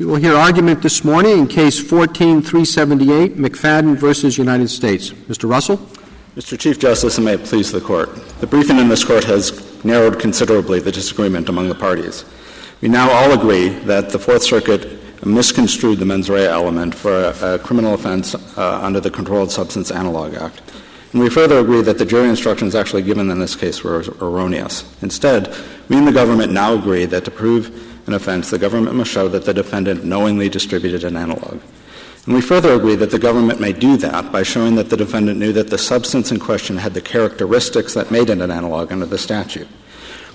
We will hear argument this morning in Case 14-378, McFadden versus United States. Mr. Russell? Mr. Chief Justice, and may it please the Court, the briefing in this Court has narrowed considerably the disagreement among the parties. We now all agree that the Fourth Circuit misconstrued the mens rea element for a, a criminal offense uh, under the Controlled Substance Analog Act. And we further agree that the jury instructions actually given in this case were erroneous. Instead, we and the government now agree that to prove an offense, the government must show that the defendant knowingly distributed an analog. And we further agree that the government may do that by showing that the defendant knew that the substance in question had the characteristics that made it an analog under the statute.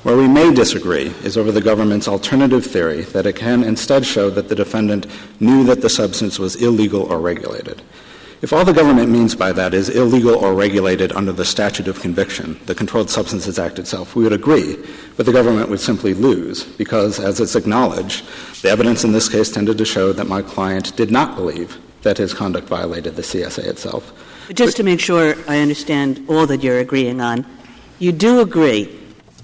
Where we may disagree is over the government's alternative theory that it can instead show that the defendant knew that the substance was illegal or regulated. If all the government means by that is illegal or regulated under the statute of conviction, the Controlled Substances Act itself, we would agree, but the government would simply lose because, as it's acknowledged, the evidence in this case tended to show that my client did not believe that his conduct violated the CSA itself. But just but, to make sure I understand all that you're agreeing on, you do agree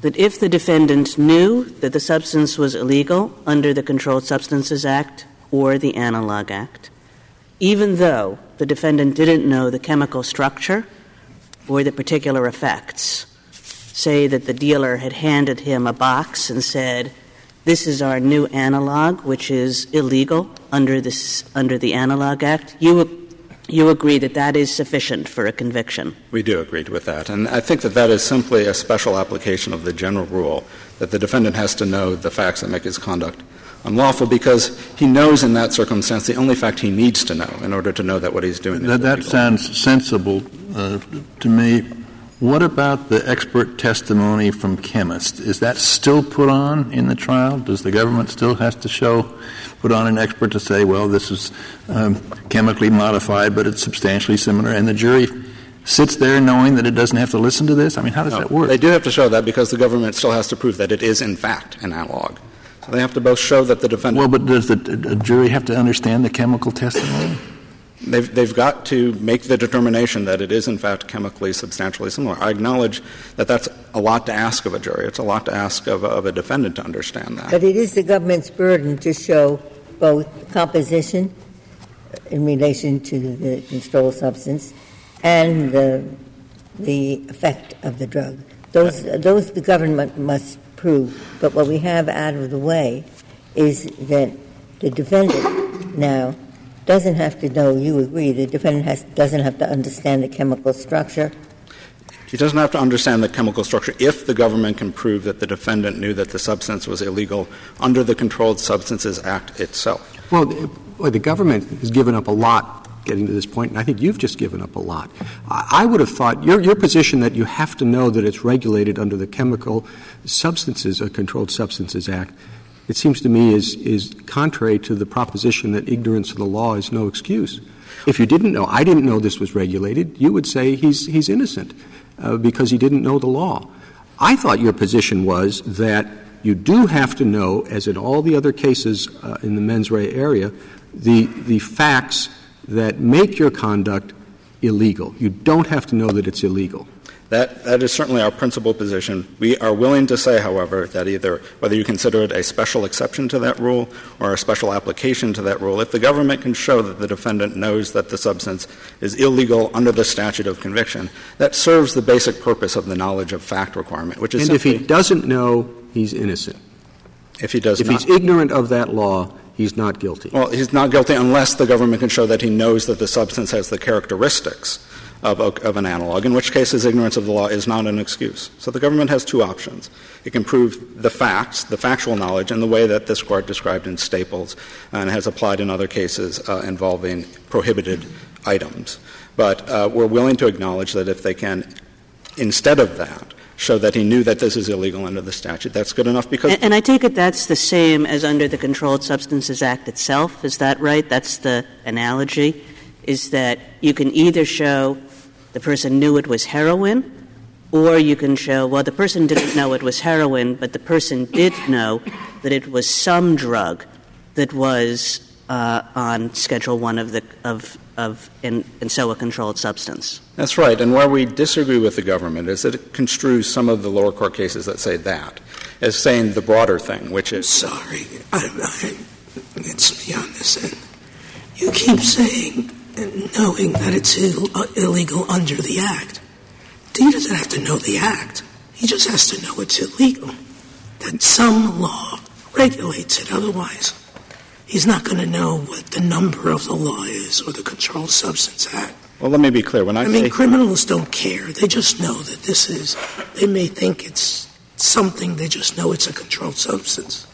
that if the defendant knew that the substance was illegal under the Controlled Substances Act or the Analog Act, even though the defendant didn't know the chemical structure or the particular effects. Say that the dealer had handed him a box and said, this is our new analog, which is illegal under, this, under the Analog Act. You, you agree that that is sufficient for a conviction? We do agree with that. And I think that that is simply a special application of the general rule that the defendant has to know the facts that make his conduct unlawful because he knows in that circumstance the only fact he needs to know in order to know that what he's doing that, that sounds sensible uh, to me. What about the expert testimony from chemists? Is that still put on in the trial? Does the government still have to show, put on an expert to say, well, this is um, chemically modified, but it's substantially similar, and the jury sits there knowing that it doesn't have to listen to this? I mean, how does no, that work? They do have to show that because the government still has to prove that it is, in fact, an analog. So they have to both show that the defendant. Well, but does the jury have to understand the chemical testimony? They've, they've got to make the determination that it is, in fact, chemically substantially similar. I acknowledge that that's a lot to ask of a jury. It's a lot to ask of, of a defendant to understand that. But it is the government's burden to show both composition in relation to the controlled substance and the, the effect of the drug. Those, those the government must prove. But what we have out of the way is that the defendant now doesn't have to know, you agree, the defendant has, doesn't have to understand the chemical structure. He doesn't have to understand the chemical structure if the government can prove that the defendant knew that the substance was illegal under the Controlled Substances Act itself. Well, the government has given up a lot getting to this point, and I think you've just given up a lot. I would have thought your, your position that you have to know that it's regulated under the Chemical Substances, uh, Controlled Substances Act, it seems to me is, is contrary to the proposition that ignorance of the law is no excuse. If you didn't know, I didn't know this was regulated, you would say he's, he's innocent uh, because he didn't know the law. I thought your position was that you do have to know, as in all the other cases uh, in the mens rea area, the, the facts that make your conduct illegal. You don't have to know that it's illegal. That, that is certainly our principal position. We are willing to say, however, that either whether you consider it a special exception to that rule or a special application to that rule, if the government can show that the defendant knows that the substance is illegal under the statute of conviction, that serves the basic purpose of the knowledge of fact requirement, which is And if he doesn't know, he's innocent. If he does if not. he's ignorant of that law, he's not guilty. Well, he's not guilty unless the government can show that he knows that the substance has the characteristics of, of, an analog, in which case his ignorance of the law is not an excuse. So the government has two options. It can prove the facts, the factual knowledge, in the way that this Court described in Staples and has applied in other cases uh, involving prohibited items. But uh, we're willing to acknowledge that if they can, instead of that, show that he knew that this is illegal under the statute. That's good enough because. And, I take it that's the same as under the Controlled Substances Act itself. Is that right? That's the analogy. Is that you can either show the person knew it was heroin, or you can show, well, the person didn't know it was heroin, but the person did know that it was some drug that was uh, on Schedule One of the of of and, and so a controlled substance. That's right. And where we disagree with the government is that it construes some of the lower court cases that say that as saying the broader thing, which is sorry. I, I, it's beyond this end. You keep saying and knowing that it's Ill- uh, illegal under the Act. He doesn't have to know the Act. He just has to know it's illegal. That some law regulates it. Otherwise, he's not going to know what the number of the law is or the Controlled Substance Act. Well, let me be clear. When I, I mean, say criminals don't care. They just know that this is, they may think it's something, they just know it's a controlled substance.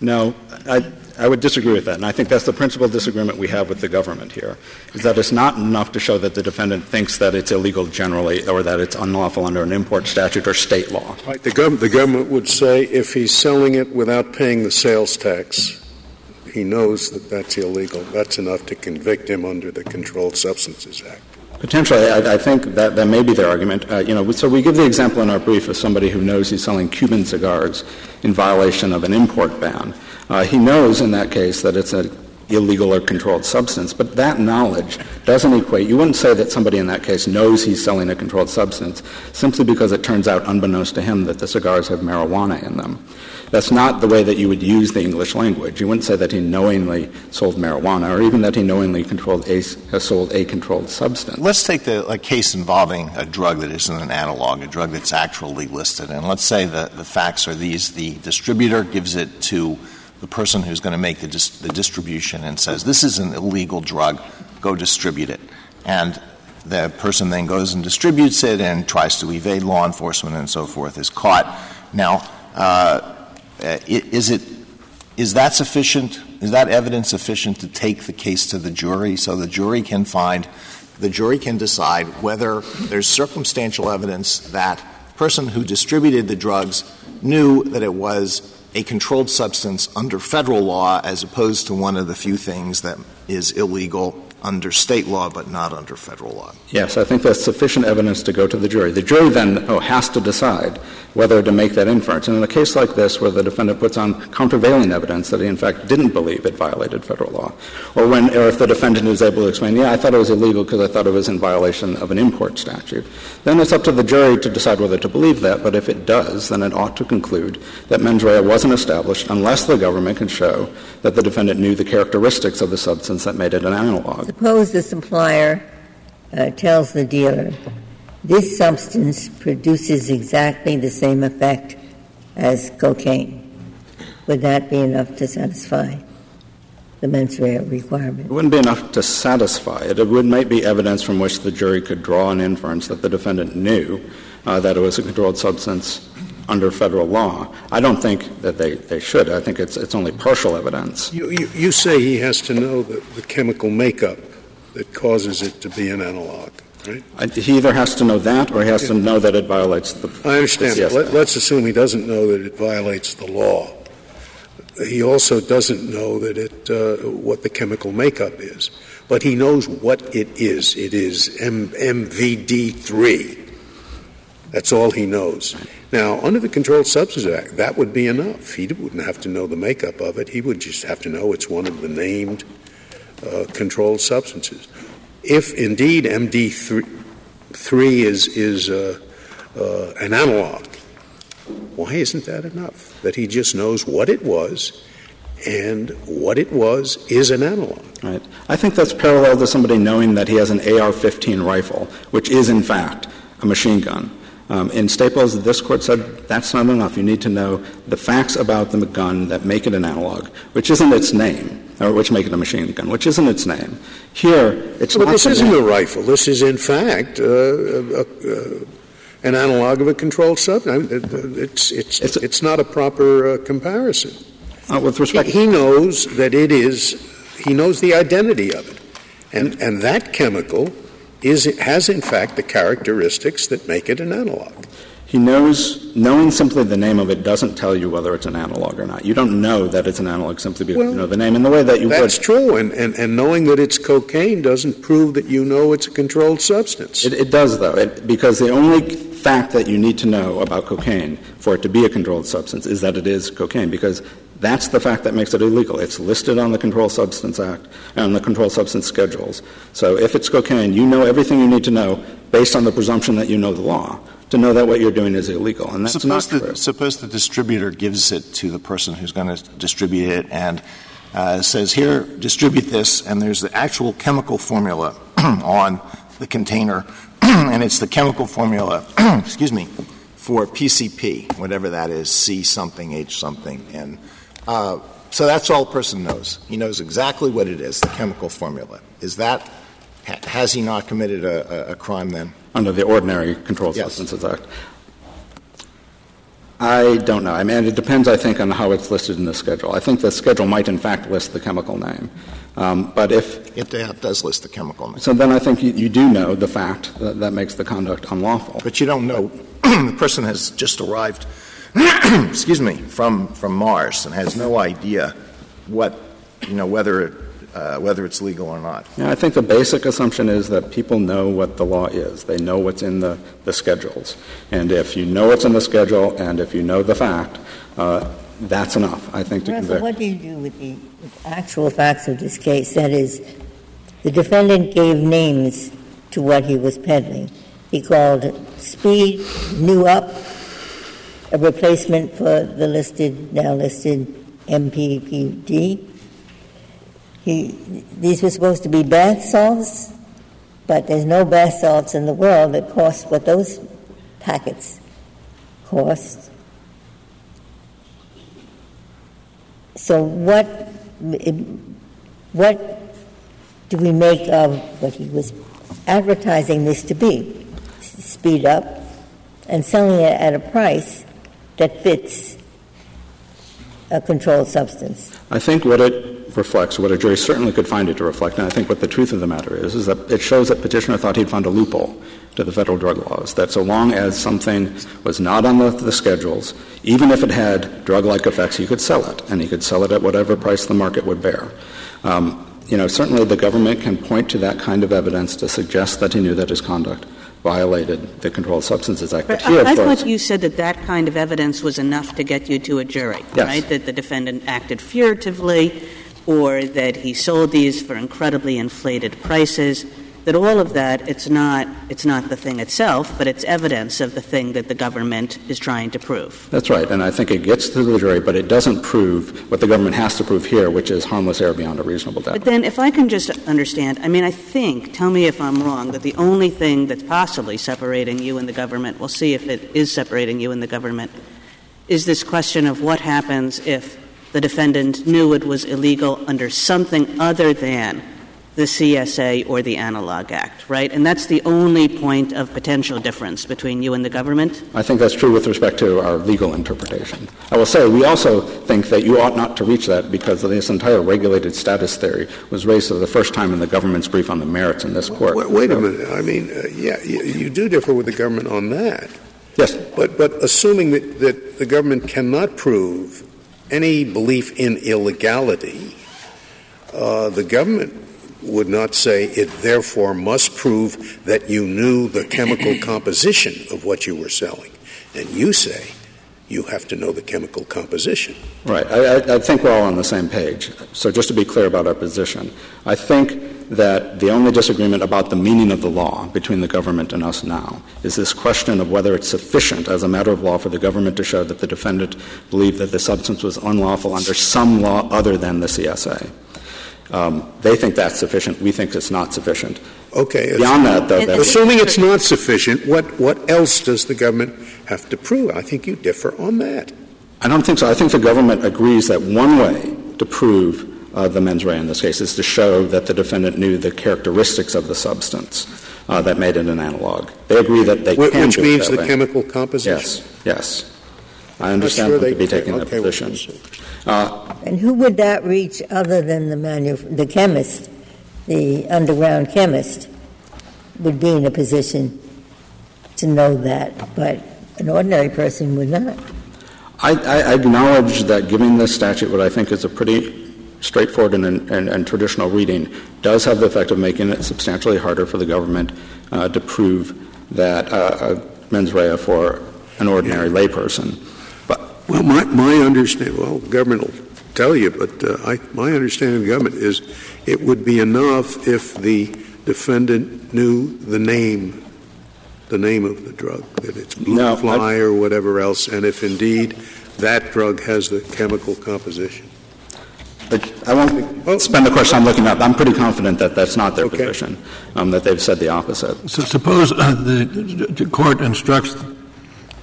no, I, I would disagree with that, and I think that's the principal disagreement we have with the government here, is that it's not enough to show that the defendant thinks that it's illegal generally or that it's unlawful under an import statute or state law. Right, the, gov- the government would say if he's selling it without paying the sales tax, he knows that that's illegal. That's enough to convict him under the Controlled Substances Act. Potentially, I, I think that, that may be their argument. Uh, you know, so we give the example in our brief of somebody who knows he's selling Cuban cigars in violation of an import ban. Uh, he knows in that case that it's an illegal or controlled substance, but that knowledge doesn't equate. You wouldn't say that somebody in that case knows he's selling a controlled substance simply because it turns out, unbeknownst to him, that the cigars have marijuana in them. That's not the way that you would use the English language. You wouldn't say that he knowingly sold marijuana or even that he knowingly controlled a, has sold a controlled substance. Let's take the, a case involving a drug that isn't an analog, a drug that's actually listed. And let's say that the facts are these the distributor gives it to the person who's going to make the, dis- the distribution and says, This is an illegal drug, go distribute it. And the person then goes and distributes it and tries to evade law enforcement and so forth, is caught. Now, uh, uh, Uh, is it is that sufficient? Is that evidence sufficient to take the case to the jury so the jury can find, the jury can decide whether there's circumstantial evidence that person who distributed the drugs knew that it was a controlled substance under federal law as opposed to one of the few things that is illegal under state law but not under federal law? Yes, I think that's sufficient evidence to go to the jury. The jury then oh, has to decide whether to make that inference. And in a case like this, where the defendant puts on countervailing evidence that he in fact didn't believe it violated federal law, or when, or if the defendant is able to explain, yeah, I thought it was illegal because I thought it was in violation of an import statute, then it's up to the jury to decide whether to believe that. But if it does, then it ought to conclude that mens rea wasn't established unless the government can show that the defendant knew the characteristics of the substance that made it an analog. Suppose the supplier uh, tells the dealer, this substance produces exactly the same effect as cocaine. Would that be enough to satisfy the mens rea requirement? It wouldn't be enough to satisfy it. It would might be evidence from which the jury could draw an inference that the defendant knew uh, that it was a controlled substance under federal law. I don't think that they, they should. I think it's, it's only partial evidence. You, you, you say he has to know the, the chemical makeup that causes it to be an analog, right? I- He either has to know that or he has to know that it violates the. I understand. Yes. Let, let's assume he doesn't know that it violates the law. He also doesn't know that it, uh, what the chemical makeup is. But he knows what it is. It is M- MVD3. That's all he knows. Now, under the Controlled Substances Act, that would be enough. He wouldn't have to know the makeup of it. He would just have to know it's one of the named uh, controlled substances. If indeed MD3 three is, is uh, uh, an analog, why isn't that enough? That he just knows what it was, and what it was is an analog. Right. I think that's parallel to somebody knowing that he has an AR-15 rifle, which is in fact a machine gun. Um, in Staples, this court said that's not enough. You need to know the facts about the gun that make it an analog, which isn't its name, or which make it a machine gun, which isn't its name. Here, it's But not. this isn't a rifle. This is, in fact, uh, uh, uh, an analog of a controlled substance. It's, it's, It's it's, not a proper uh, comparison. Uh, with He, respect, he knows that it is, he knows the identity of it. And, and that chemical is, has, in fact, the characteristics that make it an analog. he knows, knowing simply the name of it doesn't tell you whether it's an analog or not. You don't know that it's an analog simply because Well, you know the name in the way that you That's would. true, and, and, and knowing that it's cocaine doesn't prove that you know it's a controlled substance. It, it does, though, it, because the only fact that you need to know about cocaine for it to be a controlled substance is that it is cocaine, because that's the fact that makes it illegal. It's listed on the Controlled Substance Act and on the Controlled Substance Schedules. So if it's cocaine, you know everything you need to know based on the presumption that you know the law to know that what you're doing is illegal, and that's suppose not the, true. Suppose the distributor gives it to the person who's going to distribute it, and uh, says here, distribute this, and there's the actual chemical formula on the container, and it's the chemical formula, excuse me, for PCP, whatever that is, C something, H something, and uh, so that's all the person knows. He knows exactly what it is, the chemical formula. Is that ha- has he not committed a, a, a crime then? Under the ordinary Controlled Yes. Substances Act. I don't know. I mean, it depends, I think, on how it's listed in the schedule. I think the schedule might, in fact, list the chemical name. Um, but if It does list the chemical name. so, then I think you, you do know the fact that that makes the conduct unlawful. But you don't know. the person has just arrived, excuse me, from, from Mars and has no idea what, you know, whether, it, uh, whether it's legal or not. Yeah, I think the basic assumption is that people know what the law is. They know what's in the, the schedules. And if you know what's in the schedule and if you know the fact, uh, that's enough, I think, to Russell, convict. what do you do with the actual facts of this case? That is, the defendant gave names to what he was peddling. He called Speed New Up, a replacement for the listed, now listed MDPV. He, these were supposed to be bath salts, but there's no bath salts in the world that cost what those packets cost. So what, what do we make of what he was advertising this to be? Speed up and selling it at a price that fits a controlled substance. I think what it reflects, what a jury certainly could find it to reflect, and I think what the truth of the matter is, is that it shows that petitioner thought he'd found a loophole to the federal drug laws, that so long as something was not on the, the schedules, even if it had drug-like effects, he could sell it, and he could sell it at whatever price the market would bear. Um, you know, certainly the government can point to that kind of evidence to suggest that he knew that his conduct violated the Controlled Substances Act. But But here, I, I of course, thought you said that that kind of evidence was enough to get you to a jury, Yes. right? That the defendant acted furtively, or that he sold these for incredibly inflated prices. That all of that, it's not, it's not the thing itself, but it's evidence of the thing that the government is trying to prove. That's right, and I think it gets to the jury, but it doesn't prove what the government has to prove here, which is harmless error beyond a reasonable doubt. But then, if I can just understand, I mean, I think, tell me if I'm wrong, that the only thing that's possibly separating you and the government, we'll see if it is separating you and the government, is this question of what happens if the defendant knew it was illegal under something other than the CSA or the Analog Act, right? And that's the only point of potential difference between you and the government? I think that's true with respect to our legal interpretation. I will say we also think that you ought not to reach that because this entire regulated status theory was raised for the first time in the government's brief on the merits in this court. Wait, wait a minute. I mean, uh, yeah, you, you do differ with the government on that. Yes, But, but assuming that, that the government cannot prove any belief in illegality, uh, the government would not say it therefore must prove that you knew the chemical composition of what you were selling. And you say you have to know the chemical composition. right. I, I, think we're all on the same page. So just to be clear about our position, I think that the only disagreement about the meaning of the law between the government and us now is this question of whether it's sufficient as a matter of law for the government to show that the defendant believed that the substance was unlawful under some law other than the CSA. Um, they think that's sufficient. We think it's not sufficient. Okay. Beyond that, though, And- that's, Assuming it's not sufficient, what, what else does the government have to prove? I think you differ on that. I don't think so. I think the government agrees that one way to prove uh, the mens rea in this case is to show that the defendant knew the characteristics of the substance uh, that made it an analog. They agree that they Wh- can Which do it means that the way. chemical composition. Yes, yes. I understand sure them to be taking that okay, well, position. Uh, And who would that reach other than the manu- the chemist, the underground chemist, would be in a position to know that, but an ordinary person would not. I, I acknowledge that giving this statute what I think is a pretty straightforward and, and, and traditional reading does have the effect of making it substantially harder for the government uh, to prove that uh, a mens rea for an ordinary layperson. But Well, my, my understanding, well, the government will tell you, but uh, I, my understanding of the government is it would be enough if the defendant knew the name, the name of the drug, that it's blue No, I- fly or whatever else, and if indeed that drug has the chemical composition. I won't spend the course time looking up. I'm pretty confident that that's not their Okay. position, um, that they've said the opposite. So suppose uh, the, the court instructs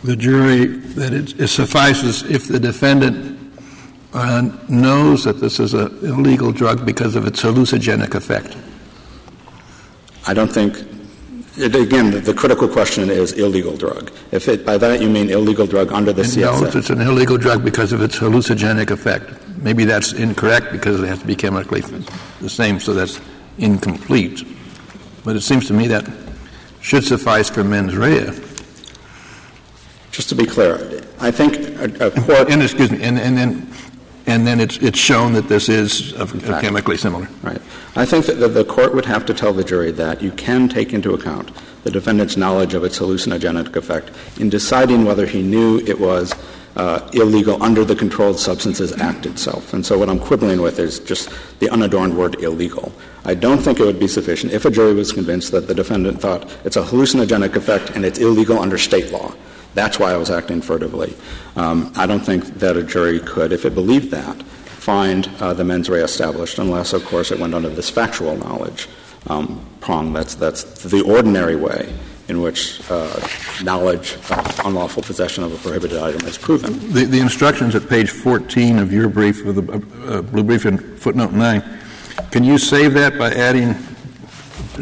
the jury that it, it suffices if the defendant uh, knows that this is an illegal drug because of its hallucinogenic effect. I don't think, it, again, the, the critical question is illegal drug. If it, by that you mean illegal drug under the CSA. it's an illegal drug because of its hallucinogenic effect. Maybe that's incorrect because it has to be chemically the same, so that's incomplete. But it seems to me that should suffice for mens rea. Just to be clear, I think a, a court. And excuse me, and, and then and then it's it's shown that this is uh, fact. chemically similar. Right. I think that the, the court would have to tell the jury that you can take into account the defendant's knowledge of its hallucinogenic effect in deciding whether he knew it was uh, illegal under the Controlled Substances Act itself. And so what I'm quibbling with is just the unadorned word illegal. I don't think it would be sufficient if a jury was convinced that the defendant thought it's a hallucinogenic effect and it's illegal under state law. That's why I was acting furtively. Um, I don't think that a jury could, if it believed that, find uh, the mens rea established, unless, of course, it went under this factual knowledge um, prong. That's, that's the ordinary way in which uh, knowledge of unlawful possession of a prohibited item is proven. The, the instructions at page 14 of your brief, of the uh, blue brief in footnote 9, can you save that by adding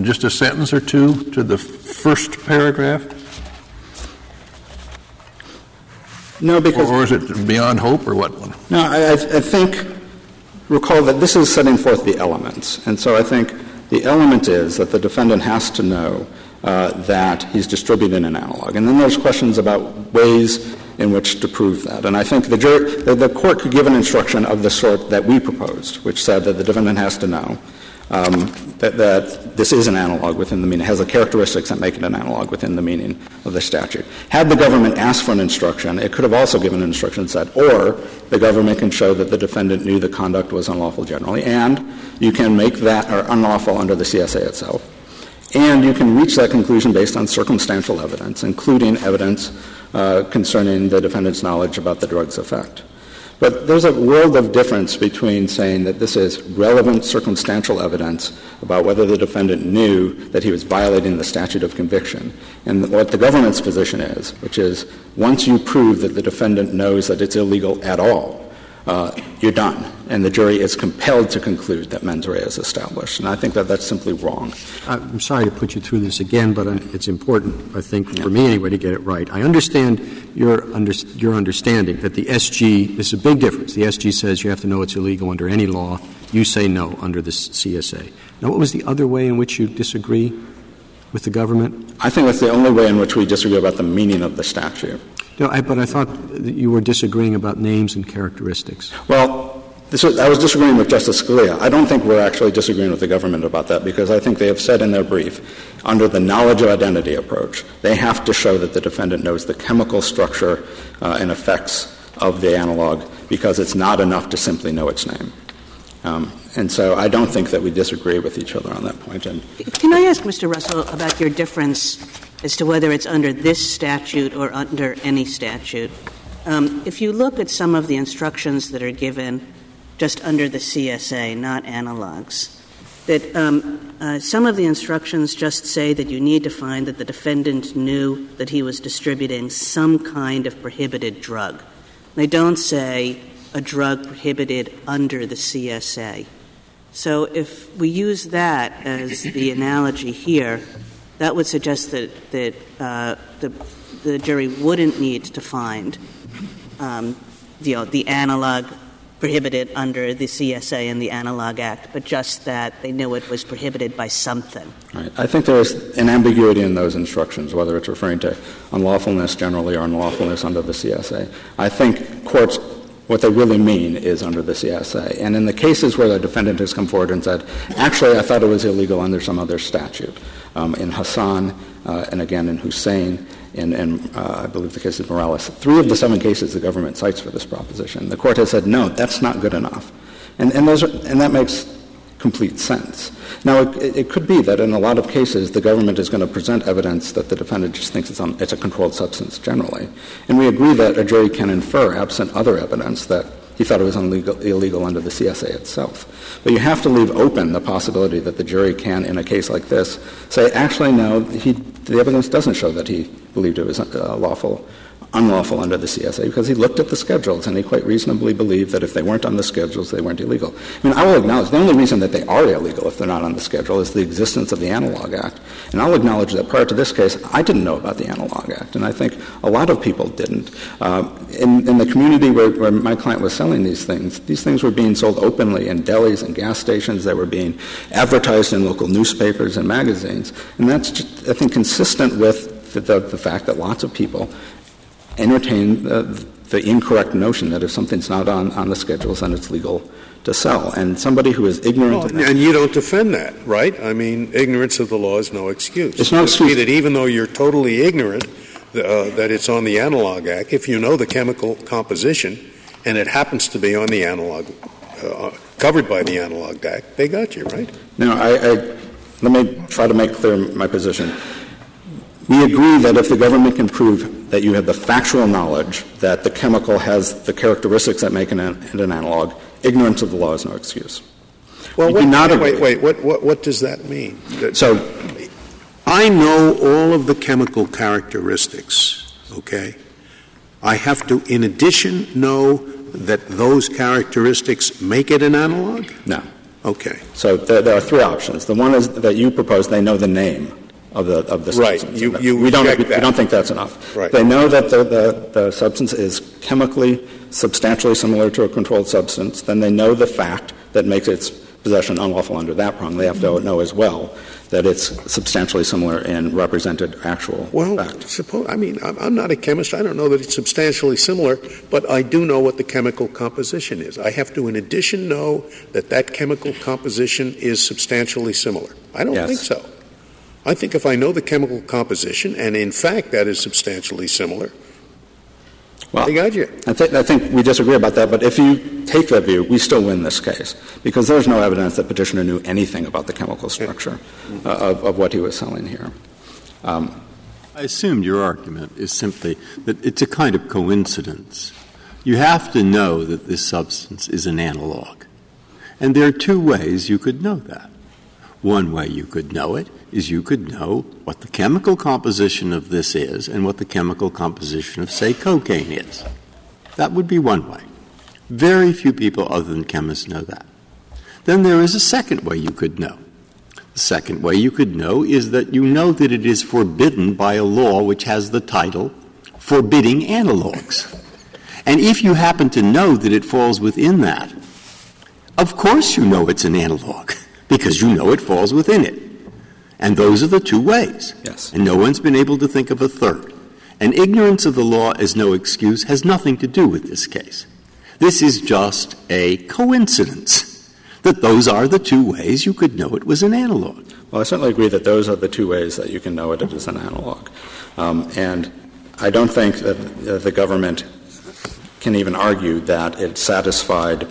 just a sentence or two to the first paragraph? No, because or is it beyond hope or what? No, I, I think, recall that this is setting forth the elements. And so I think the element is that the defendant has to know uh, that he's distributing an analog. And then there's questions about ways in which to prove that. And I think the, jury, the, the court could give an instruction of the sort that we proposed, which said that the defendant has to know um, that, that this is an analog within the meaning, has the characteristics that make it an analog within the meaning of the statute. Had the government asked for an instruction, it could have also given an instruction that or the government can show that the defendant knew the conduct was unlawful generally, and you can make that or unlawful under the CSA itself. And you can reach that conclusion based on circumstantial evidence, including evidence uh, concerning the defendant's knowledge about the drug's effect. But there's a world of difference between saying that this is relevant circumstantial evidence about whether the defendant knew that he was violating the statute of conviction. And what the government's position is, which is once you prove that the defendant knows that it's illegal at all, uh, you're done. And the jury is compelled to conclude that mens rea is established. And I think that that's simply wrong. I'm sorry to put you through this again, but it's important, I think, for me anyway, to get it right. I understand your, under, your understanding that the SG, this is a big difference. The SG says you have to know it's illegal under any law. You say no under the CSA. Now, what was the other way in which you disagree with the government? I think that's the only way in which we disagree about the meaning of the statute. No, I, but I thought that you were disagreeing about names and characteristics. Well, this was, I was disagreeing with Justice Scalia. I don't think we're actually disagreeing with the government about that because I think they have said in their brief, under the knowledge of identity approach, they have to show that the defendant knows the chemical structure uh, and effects of the analog because it's not enough to simply know its name. Um, and so I don't think that we disagree with each other on that point. And Can I ask Mr. Russell about your difference as to whether it's under this statute or under any statute? Um, if you look at some of the instructions that are given just under the CSA, not analogs, that um, uh, some of the instructions just say that you need to find that the defendant knew that he was distributing some kind of prohibited drug. They don't say a drug prohibited under the CSA. So if we use that as the analogy here, that would suggest that, that uh, the, the jury wouldn't need to find um, you know, the analog prohibited under the CSA and the Analog Act, but just that they knew it was prohibited by something. Right. I think there's an ambiguity in those instructions, whether it's referring to unlawfulness generally or unlawfulness under the CSA. I think courts, what they really mean is under the CSA. And in the cases where the defendant has come forward and said, actually, I thought it was illegal under some other statute, um, in Hassan uh, and again in Hussein, and, uh, I believe the case of Morales. Three of the seven cases the government cites for this proposition. The court has said, no, that's not good enough. And, and, those are, and that makes complete sense. Now, it, it, could be that in a lot of cases the government is going to present evidence that the defendant just thinks it's, on, it's a controlled substance generally. And we agree that a jury can infer, absent other evidence, that he thought it was illegal, illegal under the CSA itself. But you have to leave open the possibility that the jury can, in a case like this, say, actually, no, he, the evidence doesn't show that he believed it was uh, lawful unlawful under the CSA because he looked at the schedules and he quite reasonably believed that if they weren't on the schedules, they weren't illegal. I mean, I will acknowledge the only reason that they are illegal if they're not on the schedule is the existence of the Analog Act. And I'll acknowledge that prior to this case, I didn't know about the Analog Act, and I think a lot of people didn't. Uh, in, in, the community where, where, my client was selling these things, these things were being sold openly in delis and gas stations. They were being advertised in local newspapers and magazines. And that's, just, I think, consistent with the, the, the fact that lots of people entertain the, the incorrect notion that if something's not on, on the schedules, then it's legal to sell. And somebody who is ignorant well, and you don't defend that, right? I mean, ignorance of the law is no excuse. It's no excuse that even though you're totally ignorant uh, that it's on the Analog Act, if you know the chemical composition and it happens to be on the Analog, uh, covered by the Analog Act, they got you, right? No, I, I let me try to make clear my position. We agree that if the government can prove that you have the factual knowledge that the chemical has the characteristics that make it an, an analog, ignorance of the law is no excuse. Well, we wait, wait, wait, wait, What, what, what does that mean? So, I know all of the chemical characteristics, okay? I have to, in addition, know that those characteristics make it an analog? No. Okay. So there, there are three options. The one is that you propose they know the name of the of the right. substance. You, you we don't we, we, don't think that's enough. Right. They know that the, the, the substance is chemically substantially similar to a controlled substance. Then they know the fact that makes its possession unlawful under that prong. They have to know as well that it's substantially similar in represented actual well, fact. Suppose, I mean, I'm, I'm not a chemist. I don't know that it's substantially similar, but I do know what the chemical composition is. I have to, in addition, know that that chemical composition is substantially similar. I don't yes. think so. I think if I know the chemical composition, and in fact that is substantially similar, well, I got you. I, th- I think we disagree about that, but if you take that view, we still win this case because there's no evidence that petitioner knew anything about the chemical structure uh, of, of, what he was selling here. Um, I assumed your argument is simply that it's a kind of coincidence. You have to know that this substance is an analog. And there are two ways you could know that. One way you could know it is you could know what the chemical composition of this is and what the chemical composition of, say, cocaine is. That would be one way. Very few people other than chemists know that. Then there is a second way you could know. The second way you could know is that you know that it is forbidden by a law which has the title Forbidding Analogs. And if you happen to know that it falls within that, of course you know it's an analog because you know it falls within it. And those are the two ways. Yes. And no one's been able to think of a third. And ignorance of the law as no excuse has nothing to do with this case. This is just a coincidence that those are the two ways you could know it was an analog. Well, I certainly agree that those are the two ways that you can know it is an analog. Um, and I don't think that the government can even argue that it satisfied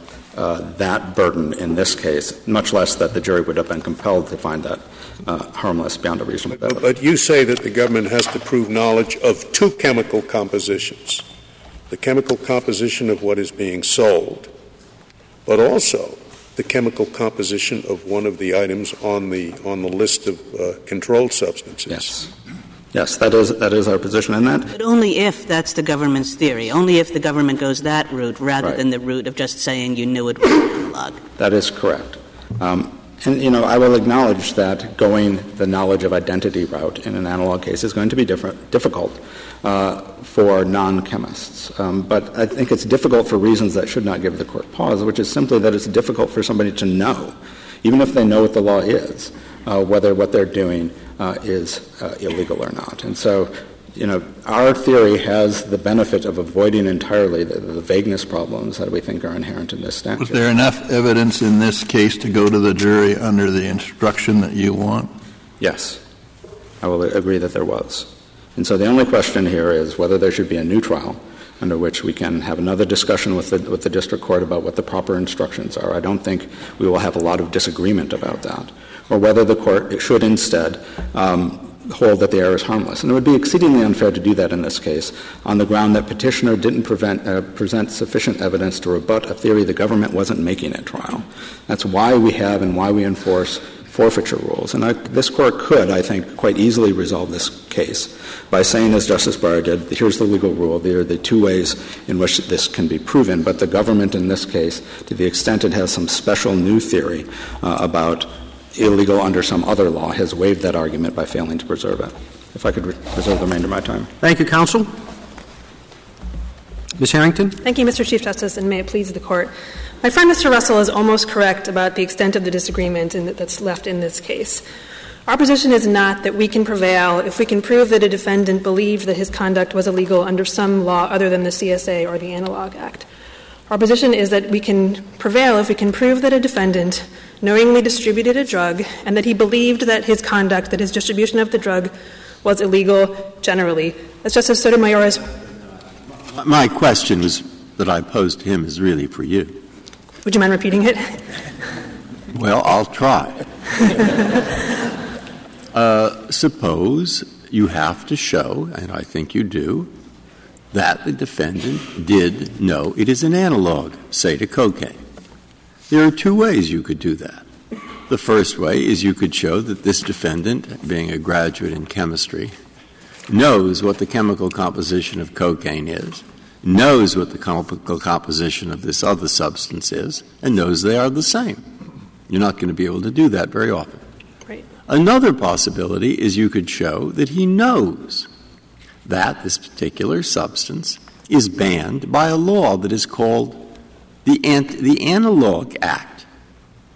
that burden in this case, much less that the jury would have been compelled to find that uh, harmless beyond a reasonable doubt. But, but you say that the government has to prove knowledge of two chemical compositions the chemical composition of what is being sold, but also the chemical composition of one of the items on the on the list of uh, controlled substances. Yes. Yes, that is that is our position, and that. But only if that's the government's theory. Only if the government goes that route, rather right. than the route of just saying you knew it was analog. That is correct. Um, and, you know, I will acknowledge that going the knowledge of identity route in an analog case is going to be different, difficult uh, for non-chemists. Um, but I think it's difficult for reasons that should not give the court pause, which is simply that it's difficult for somebody to know, even if they know what the law is, whether what they're doing uh, is uh, illegal or not. And so you know, our theory has the benefit of avoiding entirely the, the, vagueness problems that we think are inherent in this statute. Was there enough evidence in this case to go to the jury under the instruction that you want? Yes. I will agree that there was. And so the only question here is whether there should be a new trial under which we can have another discussion with the, with the district court about what the proper instructions are. I don't think we will have a lot of disagreement about that. Or whether the court should instead um, hold that the error is harmless. And it would be exceedingly unfair to do that in this case on the ground that petitioner didn't prevent, uh, present sufficient evidence to rebut a theory the government wasn't making at trial. That's why we have and why we enforce forfeiture rules. And I, this court could, I think, quite easily resolve this case by saying, as Justice Breyer did, here's the legal rule. There are the two ways in which this can be proven. But the government in this case, to the extent it has some special new theory uh, about illegal under some other law, has waived that argument by failing to preserve it. If I could re- reserve the remainder of my time. Thank you, counsel. Ms. Harrington? Thank you, Mr. Chief Justice, and may it please the Court. My friend Mr. Russell is almost correct about the extent of the disagreement that's left in this case. Our position is not that we can prevail if we can prove that a defendant believed that his conduct was illegal under some law other than the CSA or the Analog Act. Our position is that we can prevail if we can prove that a defendant knowingly distributed a drug and that he believed that his conduct, that his distribution of the drug, was illegal generally. That's just as Justice Sotomayor has. My question was that I posed to him is really for you. Would you mind repeating it? Well, I'll try. uh, suppose you have to show, and I think you do, that the defendant did know it is an analog, say to cocaine. There are two ways you could do that. The first way is you could show that this defendant, being a graduate in chemistry, knows what the chemical composition of cocaine is, knows what the chemical composition of this other substance is, and knows they are the same. You're not going to be able to do that very often. Right. Another possibility is you could show that he knows that this particular substance is banned by a law that is called the, Ant- the Analog Act.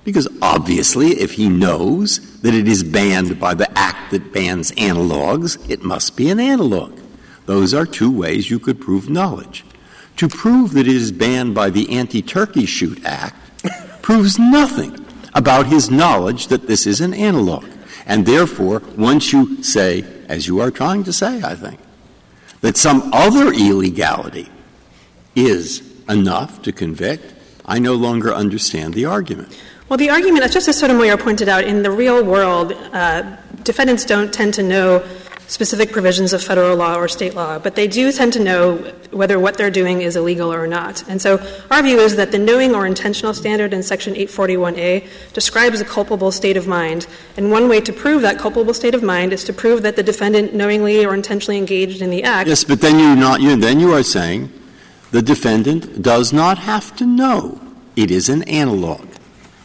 Because obviously, if he knows that it is banned by the act that bans analogs, it must be an analog. Those are two ways you could prove knowledge. To prove that it is banned by the Anti Turkey Shoot Act proves nothing about his knowledge that this is an analog. And therefore, once you say, as you are trying to say, I think, that some other illegality is enough to convict, I no longer understand the argument. Well, the argument, just as Justice Sotomayor pointed out, in the real world, uh, defendants don't tend to know specific provisions of federal law or state law, but they do tend to know whether what they're doing is illegal or not. And so our view is that the knowing or intentional standard in Section 841A describes a culpable state of mind. And one way to prove that culpable state of mind is to prove that the defendant knowingly or intentionally engaged in the act. Yes, but then you're not you then you are saying the defendant does not have to know it is an analog.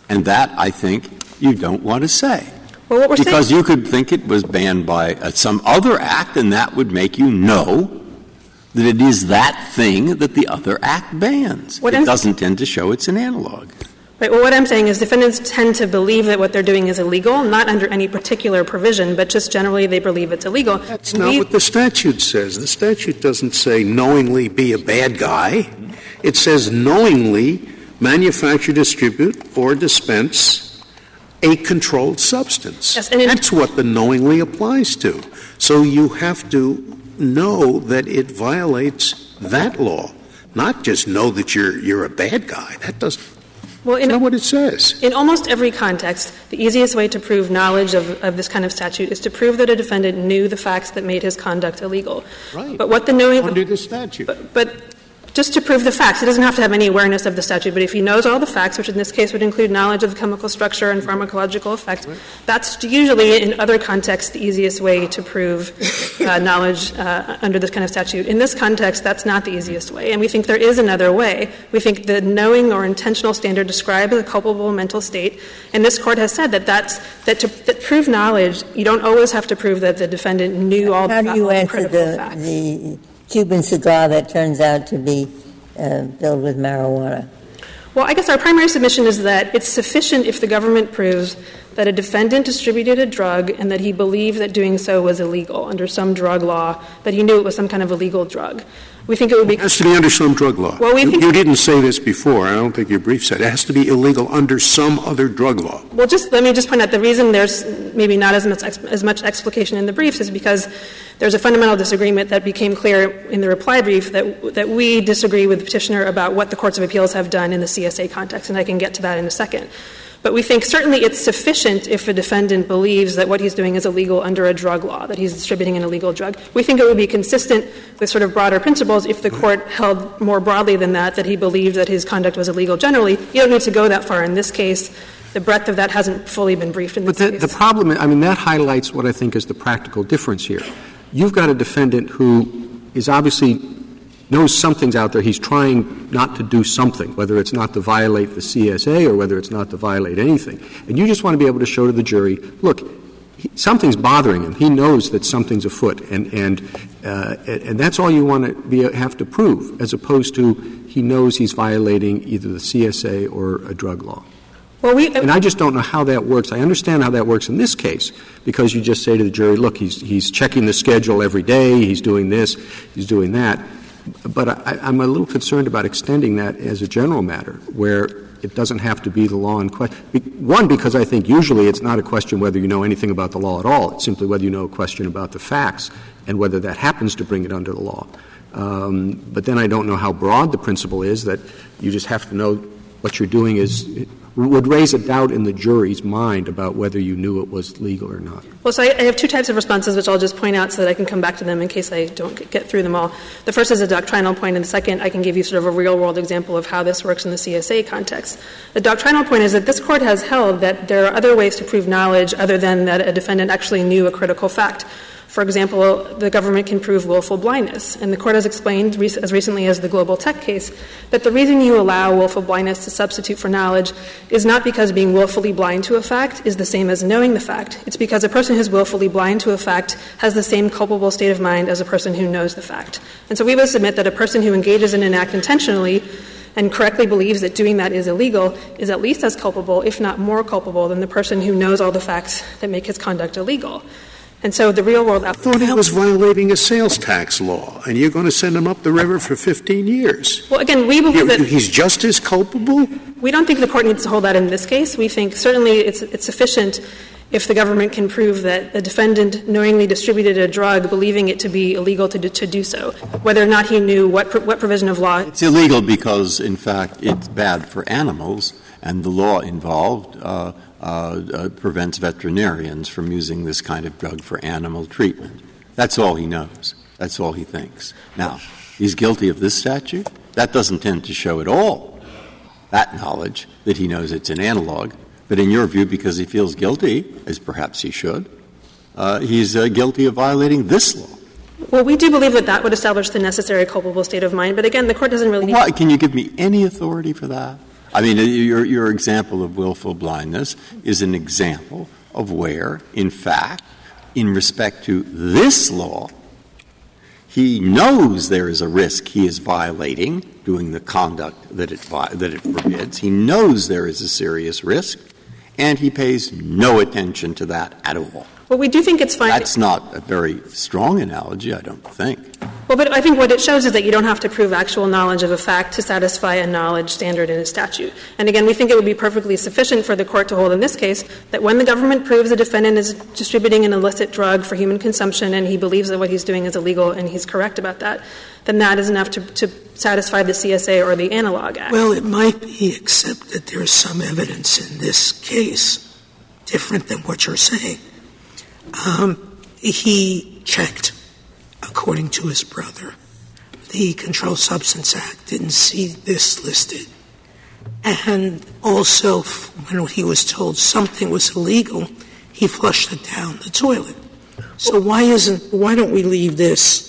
And that I think you don't want to say. Well, what we're because saying, you could think it was banned by uh, some other act, and that would make you know that it is that thing that the other act bans. What it I'm- doesn't tend to show it's an analog. Right. Well, what I'm saying is defendants tend to believe that what they're doing is illegal, not under any particular provision, but just generally they believe it's illegal. That's And not we- what the statute says. The statute doesn't say knowingly be a bad guy. It says knowingly manufacture, distribute, or dispense a controlled substance. Yes, and That's what the knowingly applies to. So you have to know that it violates that law, not just know that you're you're a bad guy. That doesn't. well, in, not what it says. in almost every context, the easiest way to prove knowledge of, of this kind of statute is to prove that a defendant knew the facts that made his conduct illegal. Right. But what the knowing Under the statute. But, but just to prove the facts, he doesn't have to have any awareness of the statute, but if he knows all the facts, which in this case would include knowledge of the chemical structure and pharmacological effect, that's usually in other contexts the easiest way to prove uh, knowledge uh, under this kind of statute. In this context, that's not the easiest way, and we think there is another way. We think the knowing or intentional standard describes a culpable mental state, and this court has said that that's that to that prove knowledge, you don't always have to prove that the defendant knew all How the, do you all the answer critical the, facts. the Cuban cigar that turns out to be uh, filled with marijuana? Well, I guess our primary submission is that it's sufficient if the government proves that a defendant distributed a drug and that he believed that doing so was illegal under some drug law, that he knew it was some kind of illegal drug. We think it would be. It has to be under some drug law. Well, we you, think- you didn't say this before. I don't think your brief said it has to be illegal under some other drug law. Well, just let me just point out the reason there's maybe not as much as much explication in the briefs is because there's a fundamental disagreement that became clear in the reply brief that that we disagree with the petitioner about what the courts of appeals have done in the CSA context, and I can get to that in a second. But we think certainly it's sufficient if a defendant believes that what he's doing is illegal under a drug law, that he's distributing an illegal drug. We think it would be consistent with sort of broader principles if the court held more broadly than that, that he believed that his conduct was illegal generally. You don't need to go that far in this case. The breadth of that hasn't fully been briefed in this But the, case. But the problem, I mean, that highlights what I think is the practical difference here. You've got a defendant who is obviously knows something's out there. He's trying not to do something, whether it's not to violate the CSA or whether it's not to violate anything. And you just want to be able to show to the jury, look, he, something's bothering him. He knows that something's afoot, and and uh, and that's all you want to be have to prove, as opposed to he knows he's violating either the CSA or a drug law. Well, we, And I just don't know how that works. I understand how that works in this case because you just say to the jury, look, he's, he's checking the schedule every day, he's doing this, he's doing that. But I, I'm a little concerned about extending that as a general matter where it doesn't have to be the law in question. One, because I think usually it's not a question whether you know anything about the law at all. It's simply whether you know a question about the facts and whether that happens to bring it under the law. Um, but then I don't know how broad the principle is that you just have to know what you're doing is would raise a doubt in the jury's mind about whether you knew it was legal or not. Well, so I, I have two types of responses, which I'll just point out so that I can come back to them in case I don't get through them all. The first is a doctrinal point, and the second, I can give you sort of a real world example of how this works in the CSA context. The doctrinal point is that this court has held that there are other ways to prove knowledge other than that a defendant actually knew a critical fact. For example, the government can prove willful blindness. And the court has explained, as recently as the Global Tech case, that the reason you allow willful blindness to substitute for knowledge is not because being willfully blind to a fact is the same as knowing the fact. It's because a person who's willfully blind to a fact has the same culpable state of mind as a person who knows the fact. And so we would submit that a person who engages in an act intentionally and correctly believes that doing that is illegal is at least as culpable, if not more culpable, than the person who knows all the facts that make his conduct illegal. And so the real world I thought he was violating a sales tax law, and you're going to send him up the river for 15 years. Well, again, we believe that He's just as culpable? we don't think the court needs to hold that in this case. We think certainly it's, it's sufficient if the government can prove that the defendant knowingly distributed a drug, believing it to be illegal to do, to do so, whether or not he knew what, pro- what provision of law. It's illegal because, in fact, it's bad for animals, and the law involved uh, prevents veterinarians from using this kind of drug for animal treatment. That's all he knows. That's all he thinks. Now, he's guilty of this statute. That doesn't tend to show at all that knowledge that he knows it's an analog. But in your view, because he feels guilty, as perhaps he should, uh, he's uh, guilty of violating this law. Well, we do believe that that would establish the necessary culpable state of mind, but again, the court doesn't really need Why, can you give me any authority for that? I mean, your, your example of willful blindness is an example of where, in fact, in respect to this law, he knows there is a risk he is violating, doing the conduct that it, that it forbids. He knows there is a serious risk, and he pays no attention to that at all. Well, we do think it's fine. That's not a very strong analogy, I don't think. Well, but I think what it shows is that you don't have to prove actual knowledge of a fact to satisfy a knowledge standard in a statute. And again, we think it would be perfectly sufficient for the court to hold in this case that when the government proves a defendant is distributing an illicit drug for human consumption and he believes that what he's doing is illegal and he's correct about that, then that is enough to, to satisfy the CSA or the Analog Act. Well, it might be, except that there is some evidence in this case different than what you're saying. Um, he checked, according to his brother, the Controlled Substance Act, didn't see this listed. And also, when he was told something was illegal, he flushed it down the toilet. So why isn't, why don't we leave this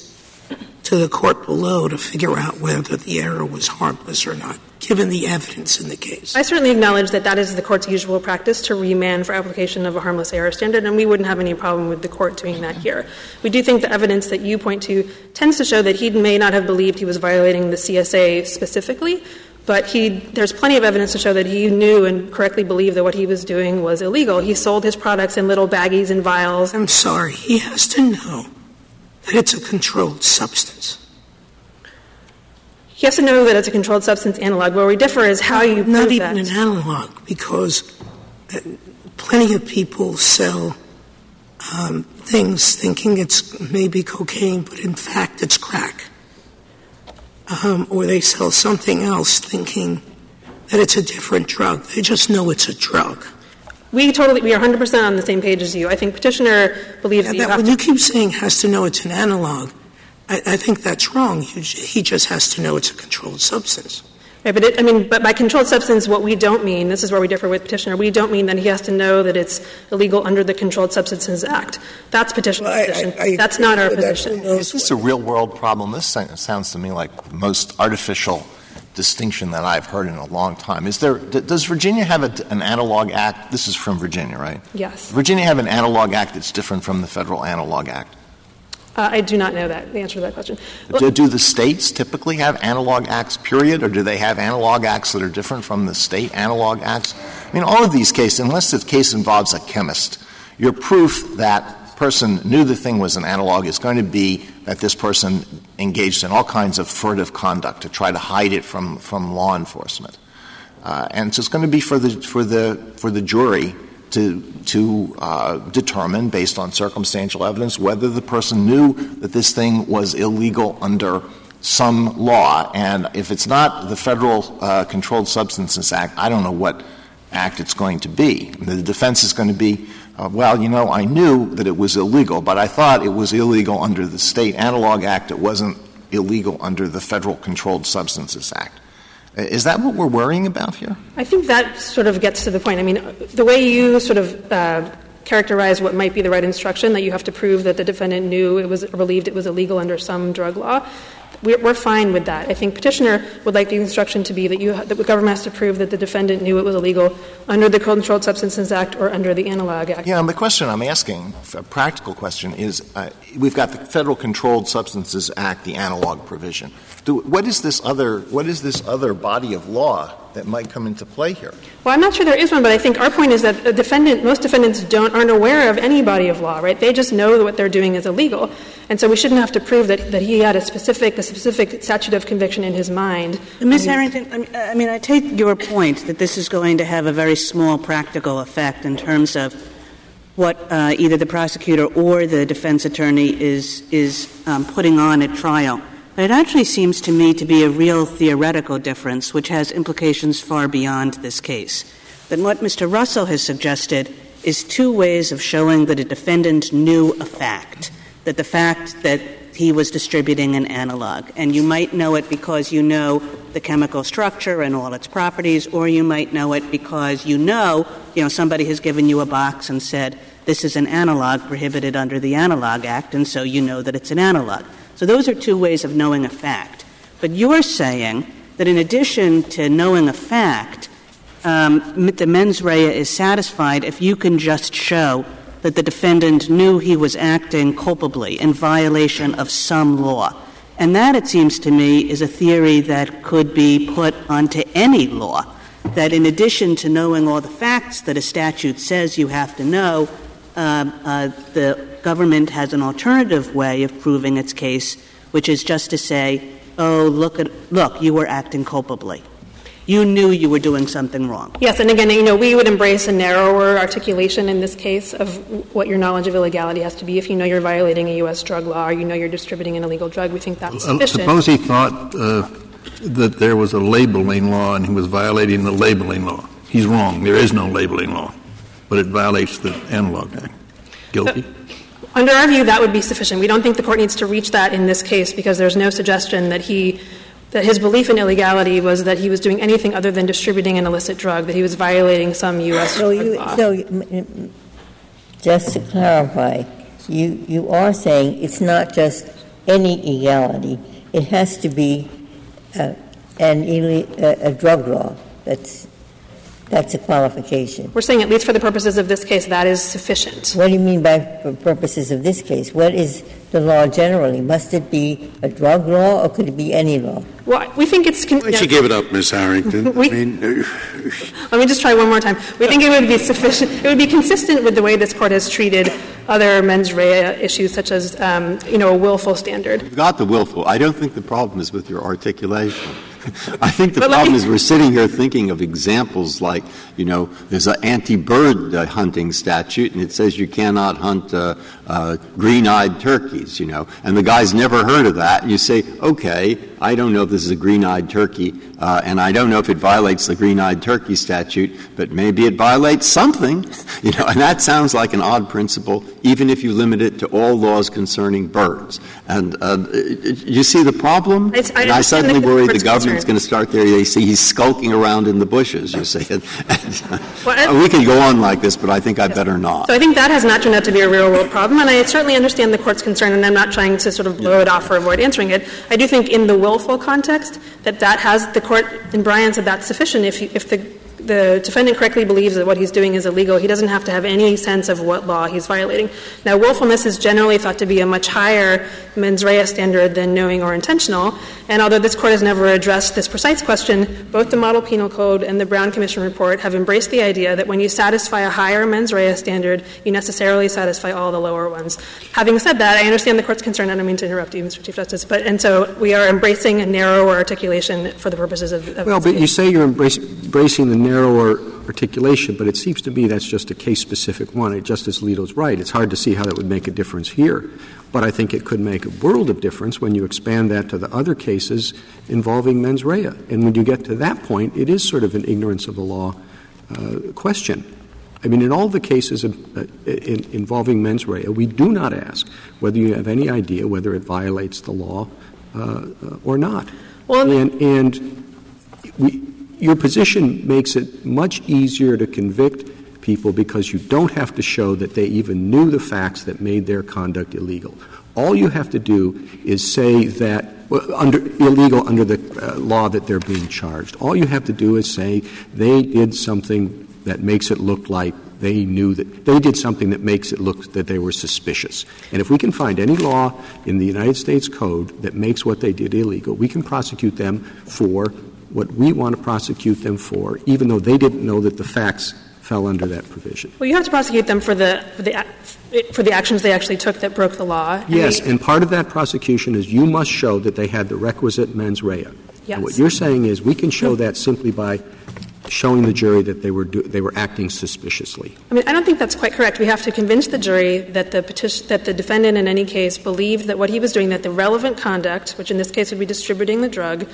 to the court below to figure out whether the error was harmless or not, given the evidence in the case? I certainly acknowledge that that is the court's usual practice to remand for application of a harmless error standard, and we wouldn't have any problem with the court doing that here. We do think the evidence that you point to tends to show that he may not have believed he was violating the CSA specifically, but he, there's plenty of evidence to show that he knew and correctly believed that what he was doing was illegal. He sold his products in little baggies and vials. I'm sorry, he has to know that it's a controlled substance. He has to know that it's a controlled substance analog. Where we differ is how you put that. Not even that. an analog, because uh, plenty of people sell um, things thinking it's maybe cocaine, but in fact it's crack. Um, or they sell something else thinking that it's a different drug. They just know it's a drug. We totally, we are 100% on the same page as you. I think petitioner believes Yeah, that you but have when to you keep saying has to know it's an analog, I, I think that's wrong. He He just has to know it's a controlled substance. Right, but it, I mean, but by controlled substance, what we don't mean, this is where we differ with petitioner, we don't mean that he has to know that it's illegal under the Controlled Substances Act. That's petitioner's Well, position. I- I That's not our agree with that. position. Is this a real world problem? This sounds to me like the most artificial distinction that I've heard in a long time. Is there, d- does Virginia have a, an analog act? This is from Virginia, right? Yes. Virginia have an analog act that's different from the federal analog act. Uh, I do not know that, the answer to that question. Do, do the states typically have analog acts, period, or do they have analog acts that are different from the state analog acts? I mean, all of these cases, unless the case involves a chemist, your proof that person knew the thing was an analog is going to be that this person engaged in all kinds of furtive conduct to try to hide it from, from law enforcement. Uh, and so it's going to be for the, for the, for the jury to, to uh, determine, based on circumstantial evidence, whether the person knew that this thing was illegal under some law. And if it's not the Federal uh, Controlled Substances Act, I don't know what act it's going to be. The defense is going to be, well, you know, I knew that it was illegal, but I thought it was illegal under the State Analog Act. It wasn't illegal under the Federal Controlled Substances Act. Uh, Is that what we're worrying about here? I think that sort of gets to the point. I mean, the way you sort of uh, characterize what might be the right instruction, that you have to prove that the defendant knew it was, or believed it was illegal under some drug law, we're, we're fine with that. I think petitioner would like the instruction to be that you, that the government has to prove that the defendant knew it was illegal under the Controlled Substances Act or under the Analog Act. Yeah, and the question I'm asking, a practical question, is uh, we've got the Federal Controlled Substances Act, the analog provision. Do, what is this other what is this other body of law that might come into play here? Well, I'm not sure there is one, but I think our point is that the defendant, most defendants don't aren't aware of any body of law, right? They just know that what they're doing is illegal, and so we shouldn't have to prove that, that he had a specific a specific statute of conviction in his mind. Ms. Harrington, I mean- I mean, I take your point that this is going to have a very small practical effect in terms of what uh, either the prosecutor or the defense attorney is is um, putting on at trial. It actually seems to me to be a real theoretical difference, which has implications far beyond this case. That what Mr. Russell has suggested is two ways of showing that a defendant knew a fact, that the fact that he was distributing an analog. And you might know it because you know the chemical structure and all its properties, or you might know it because you know, you know, somebody has given you a box and said, this is an analog prohibited under the Analog Act, and so you know that it's an analog. So those are two ways of knowing a fact. But you're saying that in addition to knowing a fact, um, the mens rea is satisfied if you can just show that the defendant knew he was acting culpably in violation of some law. And that, it seems to me, is a theory that could be put onto any law. That in addition to knowing all the facts that a statute says you have to know, the government has an alternative way of proving its case, which is just to say, oh, look, at, look, you were acting culpably. You knew you were doing something wrong. Yes, and again, you know, we would embrace a narrower articulation in this case of what your knowledge of illegality has to be. If you know you're violating a U.S. drug law or you know you're distributing an illegal drug, we think that's Uh, sufficient. Suppose he thought uh, that there was a labeling law and he was violating the labeling law. He's wrong. There is no labeling law, but it violates the Analog Act. Guilty? Under our view, that would be sufficient. We don't think the court needs to reach that in this case because there's no suggestion that he that his belief in illegality was that he was doing anything other than distributing an illicit drug, that he was violating some U.S. So you, law. so, you- m- m- just to clarify, you, you are saying it's not just any illegality, it has to be uh, an ille- a, a drug law. That's, that's a qualification. We're saying, at least for the purposes of this case, that is sufficient. What do you mean by for purposes of this case? What is the law generally? Must it be a drug law or could it be any law? Well, we think it's. Con- Why don't you give it up, Ms. Harrington? I mean, Let me just try one more time. We think it would be sufficient, it would be consistent with the way this court has treated other mens rea issues, such as, um, you know, a willful standard. You've got the willful. I don't think the problem is with your articulation. I think the problem is we're sitting here thinking of examples like, you know, there's an anti-bird uh, hunting statute, and it says you cannot hunt uh, uh, green-eyed turkeys, you know, and the guy's never heard of that, and you say, okay, I don't know if this is a green-eyed turkey, uh, and I don't know if it violates the green-eyed turkey statute, but maybe it violates something, you know, and that sounds like an odd principle, even if you limit it to all laws concerning birds. And uh, you see the problem? I- I and I suddenly worry the government's going to start there. They see he's skulking around in the bushes, you see. And, Well, I- we can go on like this, but I think I better not. So I think that has not turned out to be a real world problem, and I certainly understand the court's concern, and I'm not trying to sort of blow it off or avoid answering it. I do think in the willful context that that has the court in Bryan said that's sufficient if you, if the the defendant correctly believes that what he's doing is illegal, he doesn't have to have any sense of what law he's violating. Now, willfulness is generally thought to be a much higher mens rea standard than knowing or intentional, and although this court has never addressed this precise question, both the Model Penal Code and the Brown Commission report have embraced the idea that when you satisfy a higher mens rea standard, you necessarily satisfy all the lower ones. Having said that, I understand the court's concern. I don't mean to interrupt you, Mr. Chief Justice, but and so we are embracing a narrower articulation for the purposes of. of Well, but you say you're embracing the narrower articulation, but it seems to me that's just a case-specific one. And Justice Alito's right. It's hard to see how that would make a difference here. But I think it could make a world of difference when you expand that to the other cases involving mens rea. And when you get to that point, it is sort of an ignorance of the law uh, question. I mean, in all the cases of, uh, in, involving mens rea, we do not ask whether you have any idea whether it violates the law uh, uh, or not. Well, and, and we, your position makes it much easier to convict people because you don't have to show that they even knew the facts that made their conduct illegal. All you have to do is say that under illegal under the uh, law that they're being charged. All you have to do is say they did something that makes it look like they knew that they did something that makes it look that they were suspicious. And if we can find any law in the United States Code that makes what they did illegal, we can prosecute them for what we want to prosecute them for, even though they didn't know that the facts fell under that provision. Well, you have to prosecute them for the for the for the actions they actually took that broke the law. And Yes, we- and part of that prosecution is you must show that they had the requisite mens rea. Yes. And what you're saying is we can show that simply by showing the jury that they were do, they were acting suspiciously. I mean, I don't think that's quite correct. We have to convince the jury that the petition, that the defendant in any case believed that what he was doing, that the relevant conduct, which in this case would be distributing the drug,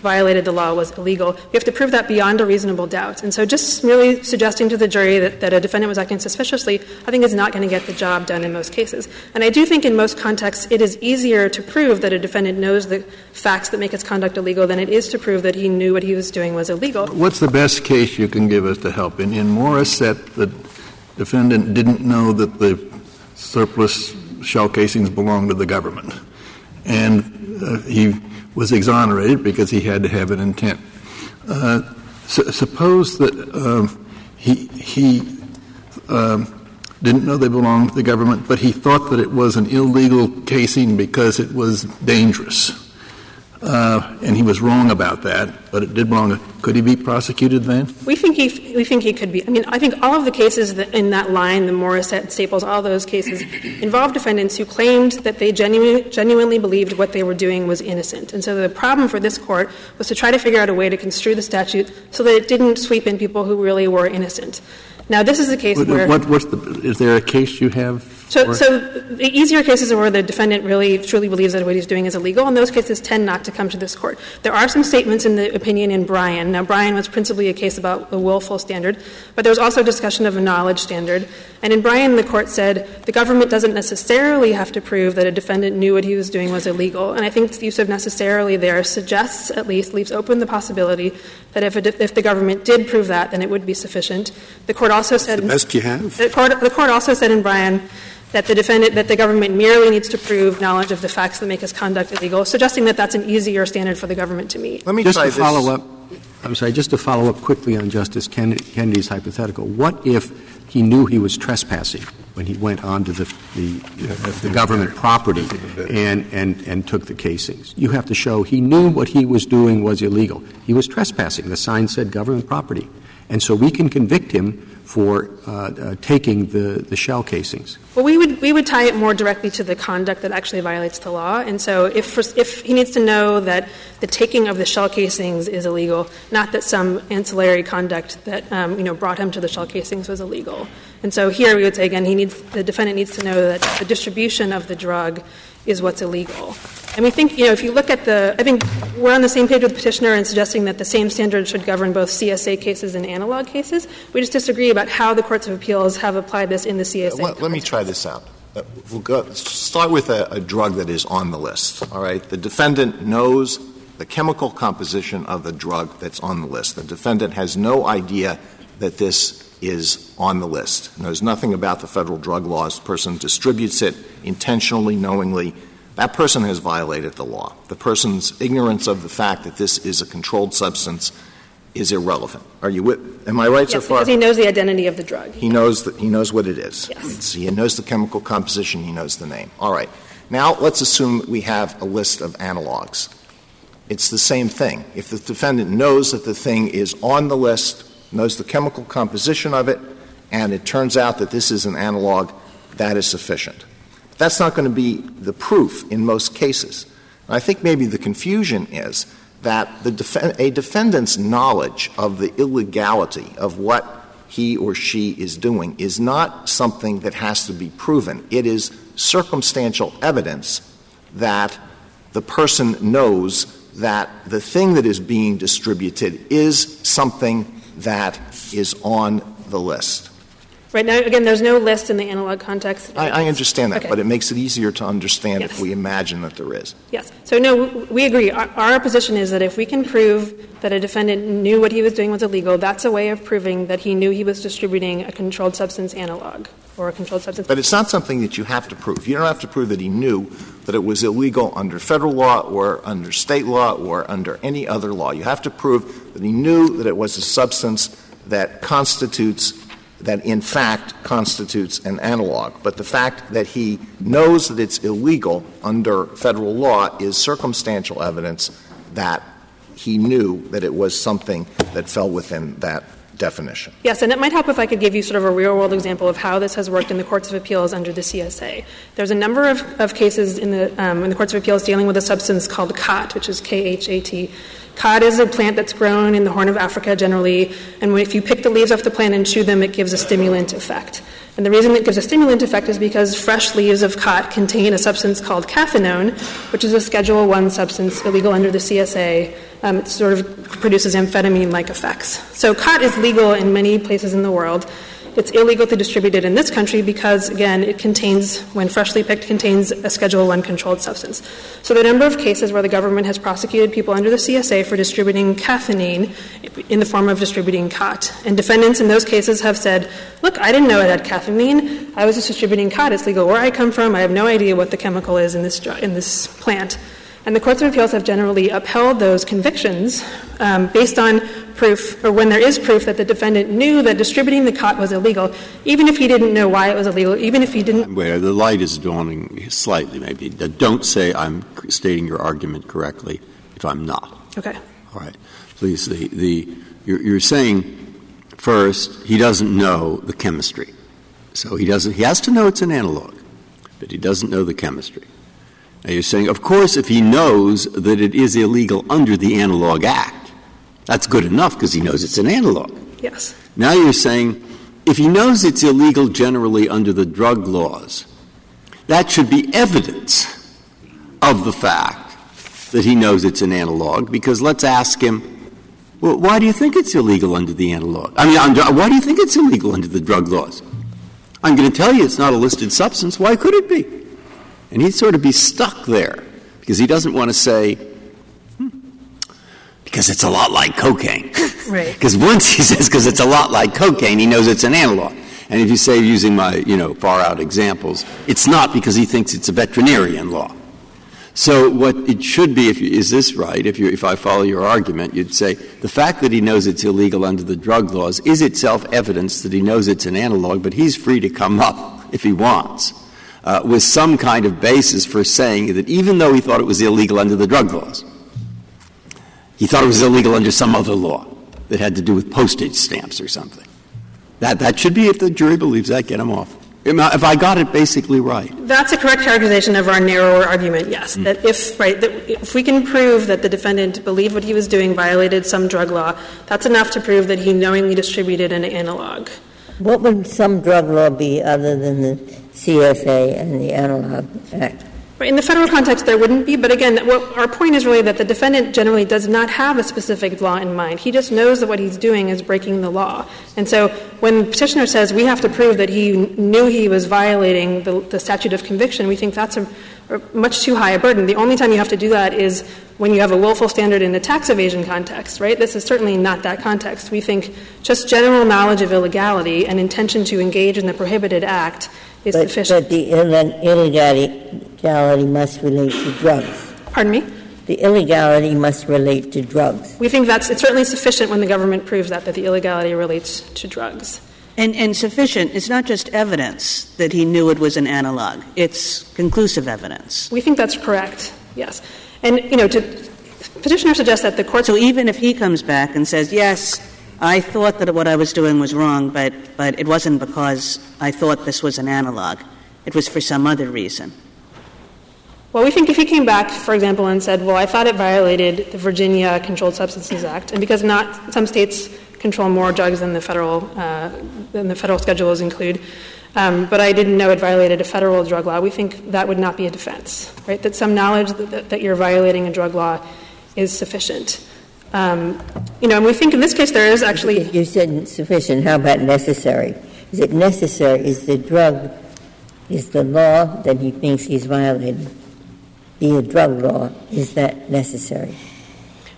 violated the law was illegal. We have to prove that beyond a reasonable doubt. And so just merely suggesting to the jury that, that a defendant was acting suspiciously, I think is not going to get the job done in most cases. And I do think in most contexts it is easier to prove that a defendant knows the facts that make his conduct illegal than it is to prove that he knew what he was doing was illegal. What's the best case you can give us to help? In, in Morissette, the defendant didn't know that the surplus shell casings belonged to the government. And uh, he was exonerated because he had to have an intent. Uh, su- suppose that um, he, he um, didn't know they belonged to the government, but he thought that it was an illegal casing because it was dangerous. Uh, and he was wrong about that, but it did belong. Could he be prosecuted then? We think he we think he could be. I mean, I think all of the cases that in that line, the Morissette, Staples, all those cases involved defendants who claimed that they genuinely genuinely believed what they were doing was innocent. And so the problem for this court was to try to figure out a way to construe the statute so that it didn't sweep in people who really were innocent. Now, this is a case What, where what, what's the, is there a case you have? So, so the easier cases are where the defendant really truly believes that what he's doing is illegal, and those cases tend not to come to this court. There are some statements in the opinion in Bryan. Now, Bryan was principally a case about a willful standard, but there was also discussion of a knowledge standard. And in Bryan, the court said the government doesn't necessarily have to prove that a defendant knew what he was doing was illegal. And I think the use of necessarily there suggests, at least, leaves open the possibility that if, a, if the government did prove that, then it would be sufficient. The court also said The best you have? the court, the court also said in Bryan that the defendant, that the government merely needs to prove knowledge of the facts that make his conduct illegal, suggesting that that's an easier standard for the government to meet. Let me Just try to this. follow up, I'm sorry, just to follow up quickly on Justice Kennedy's hypothetical. What if he knew he was trespassing when he went onto the, the, the government property and, and, and took the casings? You have to show he knew what he was doing was illegal. He was trespassing. The sign said government property. And so we can convict him for uh, uh, taking the, shell casings. Well, we would, we would tie it more directly to the conduct that actually violates the law. And so if, if he needs to know that the taking of the shell casings is illegal, not that some ancillary conduct that, um, you know, brought him to the shell casings was illegal. And so here we would say, again, he needs, the defendant needs to know that the distribution of the drug is what's illegal. And we think, you know, if you look at the, I think we're on the same page with the petitioner in suggesting that the same standard should govern both CSA cases and analog cases. We just disagree about how the courts of appeals have applied this in the CSA. Let, let me try this out. Uh, we'll go, start with a, a drug that is on the list. All right, the defendant knows the chemical composition of the drug that's on the list. The defendant has no idea that this is on the list, knows nothing about the federal drug laws. The person distributes it intentionally, knowingly. That person has violated the law. The person's ignorance of the fact that this is a controlled substance is irrelevant. Are you with? Am I right yes, so far? Because he knows the identity of the drug. He knows that he knows what it is. Yes. He knows the chemical composition. He knows the name. All right. Now let's assume we have a list of analogs. It's the same thing. If the defendant knows that the thing is on the list, knows the chemical composition of it, and it turns out that this is an analog, that is sufficient. That's not going to be the proof in most cases. I think maybe the confusion is that def- a defendant's knowledge of the illegality of what he or she is doing is not something that has to be proven. It is circumstantial evidence that the person knows that the thing that is being distributed is something that is on the list. Right now, again, there's no list in the analog context. I, I understand that, okay. but it makes it easier to understand yes. if we imagine that there is. Yes. So, no, we agree. Our, our, position is that if we can prove that a defendant knew what he was doing was illegal, that's a way of proving that he knew he was distributing a controlled substance analog or a controlled substance. But it's not something that you have to prove. You don't have to prove that he knew that it was illegal under federal law or under state law or under any other law. You have to prove that he knew that it was a substance that constitutes that in fact constitutes an analog. But the fact that he knows that it's illegal under federal law is circumstantial evidence that he knew that it was something that fell within that definition. Yes, and it might help if I could give you sort of a real world example of how this has worked in the courts of appeals under the CSA. There's a number of, of cases in the, um, in the courts of appeals dealing with a substance called khat, which is K H A T. Khat is a plant that's grown in the Horn of Africa generally, and if you pick the leaves off the plant and chew them, it gives a stimulant effect. And the reason it gives a stimulant effect is because fresh leaves of khat contain a substance called cathinone, which is a Schedule One substance illegal under the CSA. Um, it sort of produces amphetamine-like effects. So khat is legal in many places in the world. It's illegal to distribute it in this country because, again, it contains, when freshly picked, contains a Schedule One controlled substance. So the number of cases where the government has prosecuted people under the CSA for distributing cathinone in the form of distributing khat, and defendants in those cases have said, "Look, I didn't know it had cathinone. I was just distributing khat. It's legal where I come from. I have no idea what the chemical is in this in this plant." And the courts of appeals have generally upheld those convictions um, based on proof, or when there is proof that the defendant knew that distributing the khat was illegal, even if he didn't know why it was illegal, even if he didn't. Where the light is dawning slightly, maybe. Don't say I'm stating your argument correctly if I'm not. Okay. All right. Please, the, the, you're, you're saying first he doesn't know the chemistry. So he doesn't, he has to know it's an analog, but he doesn't know the chemistry. Now you're saying, of course, if he knows that it is illegal under the Analog Act, that's good enough because he knows it's an analog. Yes. Now you're saying, if he knows it's illegal generally under the drug laws, that should be evidence of the fact that he knows it's an analog, because let's ask him, well, why do you think it's illegal under the analog? I mean, under, why do you think it's illegal under the drug laws? I'm going to tell you it's not a listed substance. Why could it be? And he'd sort of be stuck there because he doesn't want to say, hmm, because it's a lot like cocaine. Right. Because once he says, because it's a lot like cocaine, he knows it's an analog. And if you say, using my, you know, far out examples, it's not because he thinks it's a veterinarian law. So what it should be, if you, is this right? If, you, if I follow your argument, you'd say the fact that he knows it's illegal under the drug laws is itself evidence that he knows it's an analog, but he's free to come up if he wants uh, with some kind of basis for saying that even though he thought it was illegal under the drug laws, he thought it was illegal under some other law that had to do with postage stamps or something. That, that should be, if the jury believes that, get him off. If I got it basically right. That's a correct characterization of our narrower argument, yes. Mm. That if, right, that if we can prove that the defendant believed what he was doing violated some drug law, that's enough to prove that he knowingly distributed an analog. What would some drug law be other than the CSA and the Analog Act? In the federal context, there wouldn't be, but again, what, our point is really that the defendant generally does not have a specific law in mind. He just knows that what he's doing is breaking the law. And so when petitioner says we have to prove that he knew he was violating the, the statute of conviction, we think that's a, a much too high a burden. The only time you have to do that is when you have a willful standard in the tax evasion context, right? This is certainly not that context. We think just general knowledge of illegality and intention to engage in the prohibited act is but, sufficient. But the illegality must relate to drugs. Pardon me? The illegality must relate to drugs. We think that's it's certainly sufficient when the government proves that that the illegality relates to drugs. And, and sufficient, it's not just evidence that he knew it was an analog, it's conclusive evidence. We think that's correct, yes. And, you know, to, petitioner suggests that the court. So even if he comes back and says, yes, I thought that what I was doing was wrong, but, but it wasn't because I thought this was an analog, it was for some other reason. Well, we think if he came back, for example, and said, well, I thought it violated the Virginia Controlled Substances Act, and because not some states control more drugs than the federal, uh, than the federal schedules include, um, but I didn't know it violated a federal drug law, we think that would not be a defense, right? That some knowledge that, that you're violating a drug law is sufficient. Um, you know, and we think in this case there is actually. You said sufficient. How about necessary? Is it necessary? Is the drug, is the law that he thinks he's violated, be a drug law? Is that necessary?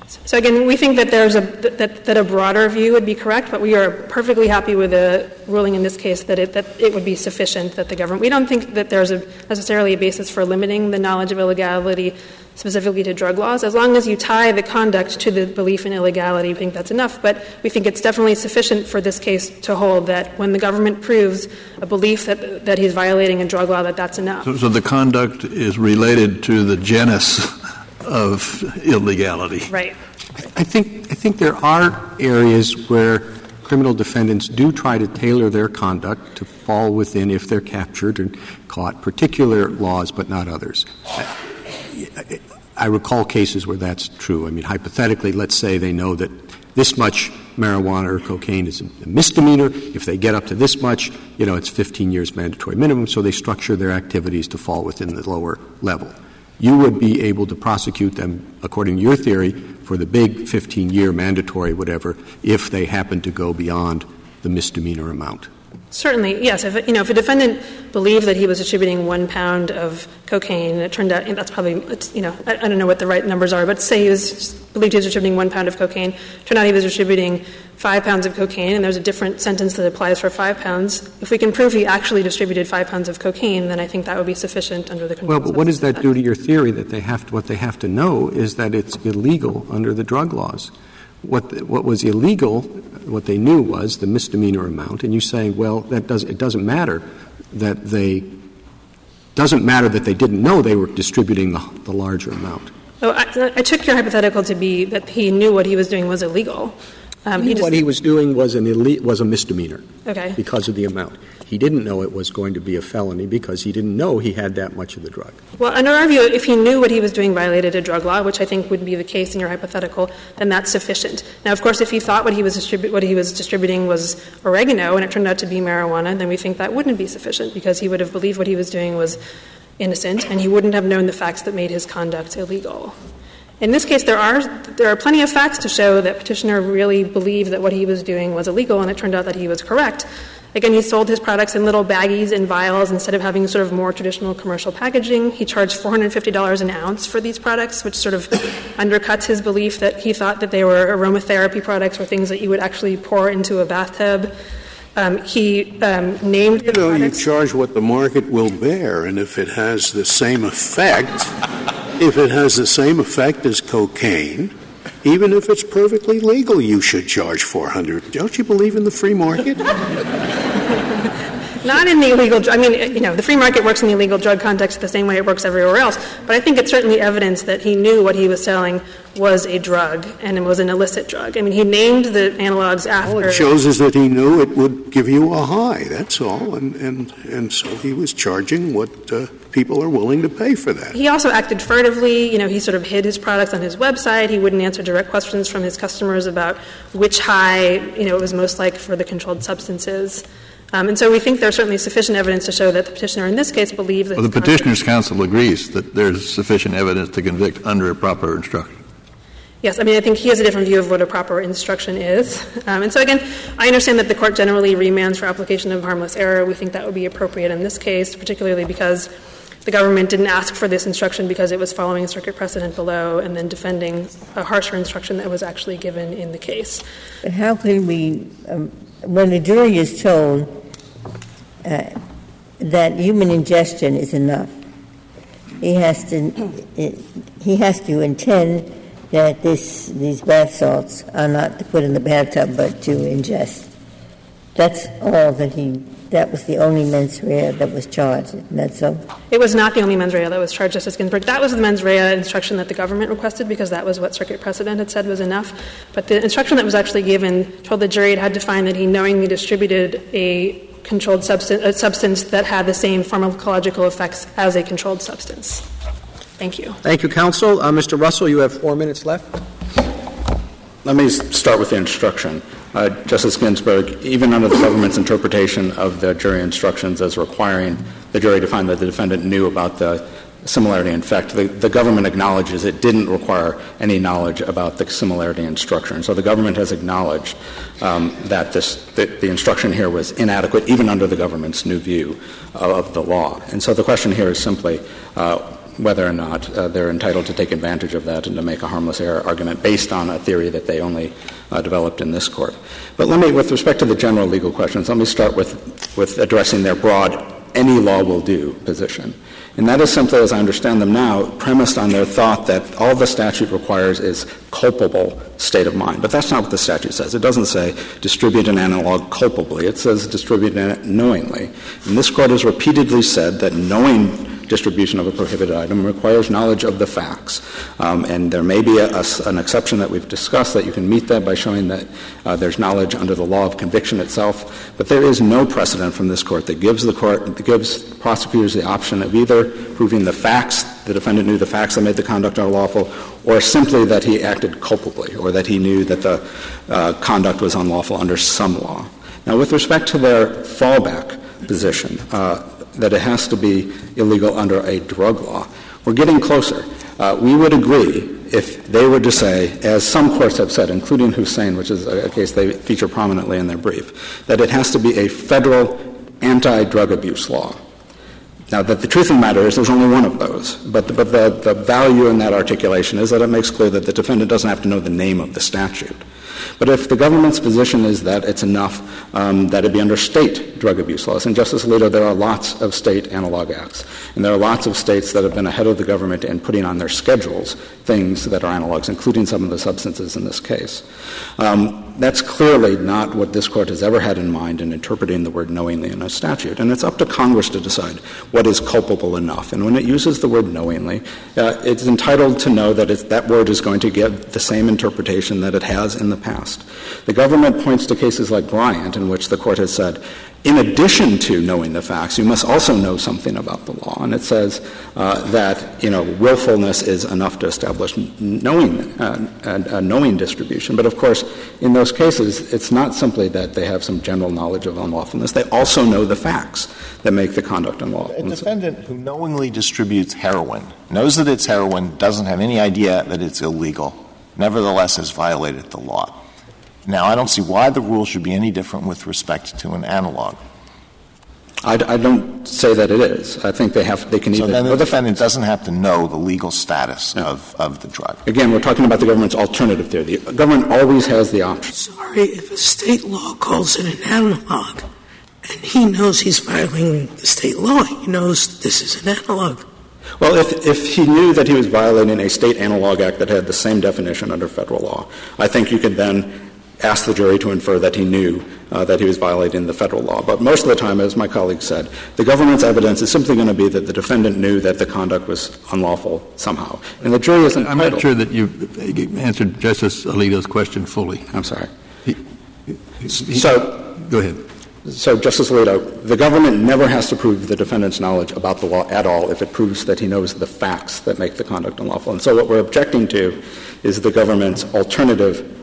So again, we think that there's a that, that a broader view would be correct, but we are perfectly happy with the ruling in this case that it that it would be sufficient that the government. We don't think that there's a necessarily a basis for limiting the knowledge of illegality specifically to drug laws. As long as you tie the conduct to the belief in illegality, we think that's enough. But we think it's definitely sufficient for this case to hold that when the government proves a belief that that he's violating a drug law, that that's enough. So, so the conduct is related to the genus of illegality. Right. I think, I think there are areas where criminal defendants do try to tailor their conduct to fall within, if they're captured and caught, particular laws, but not others. I, recall cases where that's true. I mean, hypothetically, let's say they know that this much marijuana or cocaine is a misdemeanor. If they get up to this much, you know, it's 15 years mandatory minimum, so they structure their activities to fall within the lower level you would be able to prosecute them, according to your theory, for the big 15 year mandatory whatever, if they happen to go beyond the misdemeanor amount. Certainly, yes. If, you know, if a defendant believed that he was distributing one pound of cocaine, and it turned out that's probably, you know, I, I, don't know what the right numbers are, but say he was believed he was distributing one pound of cocaine, turned out he was distributing five pounds of cocaine, and there's a different sentence that applies for five pounds. If we can prove he actually distributed five pounds of cocaine, then I think that would be sufficient under the Well, but what does that do to your theory that they have to, what they have to know is that it's illegal under the drug laws? What, what was illegal, what they knew was the misdemeanor amount, and you saying, well, that does, it doesn't matter that they doesn't matter that they didn't know they were distributing the, the larger amount. Oh, I, I, took your hypothetical to be that he knew what he was doing was illegal. Um, he, what he was doing was an elite, was a misdemeanor. Okay. Because of the amount. He didn't know it was going to be a felony because he didn't know he had that much of the drug. Well, under our view, if he knew what he was doing violated a drug law, which I think would be the case in your hypothetical, then that's sufficient. Now, of course, if he thought what he was distribu- what he was distributing was oregano and it turned out to be marijuana, then we think that wouldn't be sufficient because he would have believed what he was doing was innocent and he wouldn't have known the facts that made his conduct illegal. In this case, there are there are plenty of facts to show that petitioner really believed that what he was doing was illegal, and it turned out that he was correct. Again, he sold his products in little baggies and vials instead of having sort of more traditional commercial packaging. He charged $450 an ounce for these products, which sort of undercuts his belief that he thought that they were aromatherapy products or things that you would actually pour into a bathtub. Um, he um, named you know you charge what the market will bear, and if it has the same effect, if it has the same effect as cocaine, even if it's perfectly legal, you should charge 400. Don't you believe in the free market? Not in the illegal. I mean, you know, the free market works in the illegal drug context the same way it works everywhere else. But I think it's certainly evidence that he knew what he was selling was a drug and it was an illicit drug. I mean, he named the analogs after. All it shows is that he knew it would give you a high. That's all, and and and so he was charging what uh, people are willing to pay for that. He also acted furtively. You know, he sort of hid his products on his website. He wouldn't answer direct questions from his customers about which high you know it was most like for the controlled substances. Um, and so we think there's certainly sufficient evidence to show that the petitioner in this case believed that Well, the petitioner's counsel agrees that there's sufficient evidence to convict under a proper instruction. Yes, I mean, I think he has a different view of what a proper instruction is. Um, and so, again, I understand that the court generally remands for application of harmless error. We think that would be appropriate in this case, particularly because the government didn't ask for this instruction because it was following circuit precedent below and then defending a harsher instruction that was actually given in the case. But how can we, um, when the jury is told uh, that human ingestion is enough, he has to it, he has to intend that this these bath salts are not to put in the bathtub but to ingest. That's all that he. That was the only mens rea that was charged. Isn't that so? It was not the only mens rea that was charged, Justice Ginsburg. That was the mens rea instruction that the government requested because that was what circuit precedent had said was enough. But the instruction that was actually given told the jury it had to find that he knowingly distributed a controlled substance, a substance that had the same pharmacological effects as a controlled substance. Thank you. Thank you, counsel. Uh, Mr. Russell, you have four minutes left. Let me start with the instruction. Uh, Justice Ginsburg, even under the government's interpretation of the jury instructions as requiring the jury to find that the defendant knew about the similarity in fact, the, the government acknowledges it didn't require any knowledge about the similarity in structure. And so the government has acknowledged um, that this, that the instruction here was inadequate, even under the government's new view of the law. And so the question here is simply uh, whether or not uh, they're entitled to take advantage of that and to make a harmless error argument based on a theory that they only uh, developed in this court. But let me, with respect to the general legal questions, let me start with, with addressing their broad any law will do position. And that is simply, as I understand them now, premised on their thought that all the statute requires is culpable state of mind. But that's not what the statute says. It doesn't say distribute an analog culpably. It says distribute it knowingly. And this court has repeatedly said that knowing distribution of a prohibited item requires knowledge of the facts. Um, and there may be a, a, an exception that we've discussed that you can meet that by showing that uh, there's knowledge under the law of conviction itself. But there is no precedent from this court that gives the court, that gives prosecutors the option of either proving the facts, the defendant knew the facts that made the conduct unlawful, or simply that he acted culpably, or that he knew that the uh, conduct was unlawful under some law. Now, with respect to their fallback position, uh, that it has to be illegal under a drug law. We're getting closer. Uh, we would agree if they were to say, as some courts have said, including Hussein, which is a, a case they feature prominently in their brief, that it has to be a federal anti-drug abuse law. Now, that the truth of the matter is there's only one of those, but, the, but the, the value in that articulation is that it makes clear that the defendant doesn't have to know the name of the statute. But if the government's position is that it's enough um, that it be under state drug abuse laws, and Justice Alito, there are lots of state analog acts, and there are lots of states that have been ahead of the government in putting on their schedules things that are analogs, including some of the substances in this case. Um, that's clearly not what this court has ever had in mind in interpreting the word knowingly in a statute. And it's up to Congress to decide what is culpable enough. And when it uses the word knowingly, uh, it's entitled to know that that word is going to get the same interpretation that it has in the past. The government points to cases like Bryan, in which the court has said, in addition to knowing the facts, you must also know something about the law. And it says uh, that, you know, willfulness is enough to establish knowing, uh, a, a knowing distribution. But of course, in those cases, it's not simply that they have some general knowledge of unlawfulness. They also know the facts that make the conduct unlawful. A defendant who knowingly distributes heroin, knows that it's heroin, doesn't have any idea that it's illegal, nevertheless has violated the law. Now, I don't see why the rule should be any different with respect to an analog. I, I don't say that it is. I think they have. They can so either. then the defendant doesn't have to know the legal status no. of, of the drug. Again, we're talking about the government's alternative theory. The government always has the option. Sorry, if a state law calls it an analog, and he knows he's violating the state law, he knows this is an analog. Well, if, if he knew that he was violating a state analog act that had the same definition under federal law, I think you could then ask the jury to infer that he knew uh, that he was violating the federal law. But most of the time, as my colleague said, the government's evidence is simply going to be that the defendant knew that the conduct was unlawful somehow. And the jury is entitled. I'm not sure that you answered Justice Alito's question fully. I'm sorry. He, he, so, go ahead. So, Justice Alito, the government never has to prove the defendant's knowledge about the law at all if it proves that he knows the facts that make the conduct unlawful. And so what we're objecting to is the government's alternative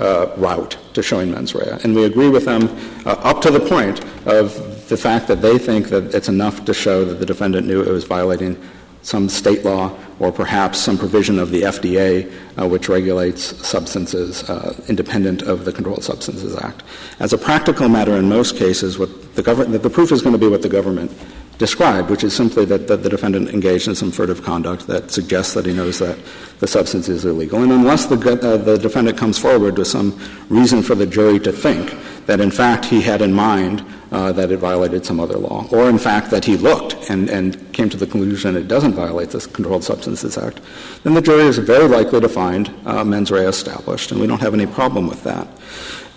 uh, route to showing mens rea. And we agree with them uh, up to the point of the fact that they think that it's enough to show that the defendant knew it was violating some state law or perhaps some provision of the FDA uh, which regulates substances uh, independent of the Controlled Substances Act. As a practical matter, in most cases, what the, government, the proof is going to be what the government described, which is simply that, that, the defendant engaged in some furtive conduct that suggests that he knows that the substance is illegal. And unless the, uh, the defendant comes forward with some reason for the jury to think that, in fact, he had in mind uh, that it violated some other law, or in fact that he looked and, and came to the conclusion it doesn't violate the Controlled Substances Act, then the jury is very likely to find uh, mens rea established, and we don't have any problem with that.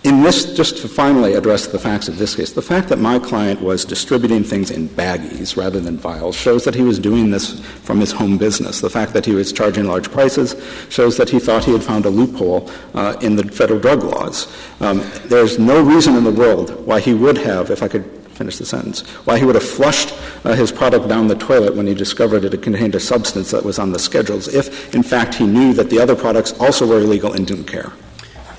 In this, just to finally address the facts of this case, the fact that my client was distributing things in baggies rather than vials shows that he was doing this from his home business. The fact that he was charging large prices shows that he thought he had found a loophole uh, in the federal drug laws. Um, there's no reason in the world why he would have, if I could finish the sentence, why he would have flushed uh, his product down the toilet when he discovered it contained a substance that was on the schedules if, in fact, he knew that the other products also were illegal and didn't care.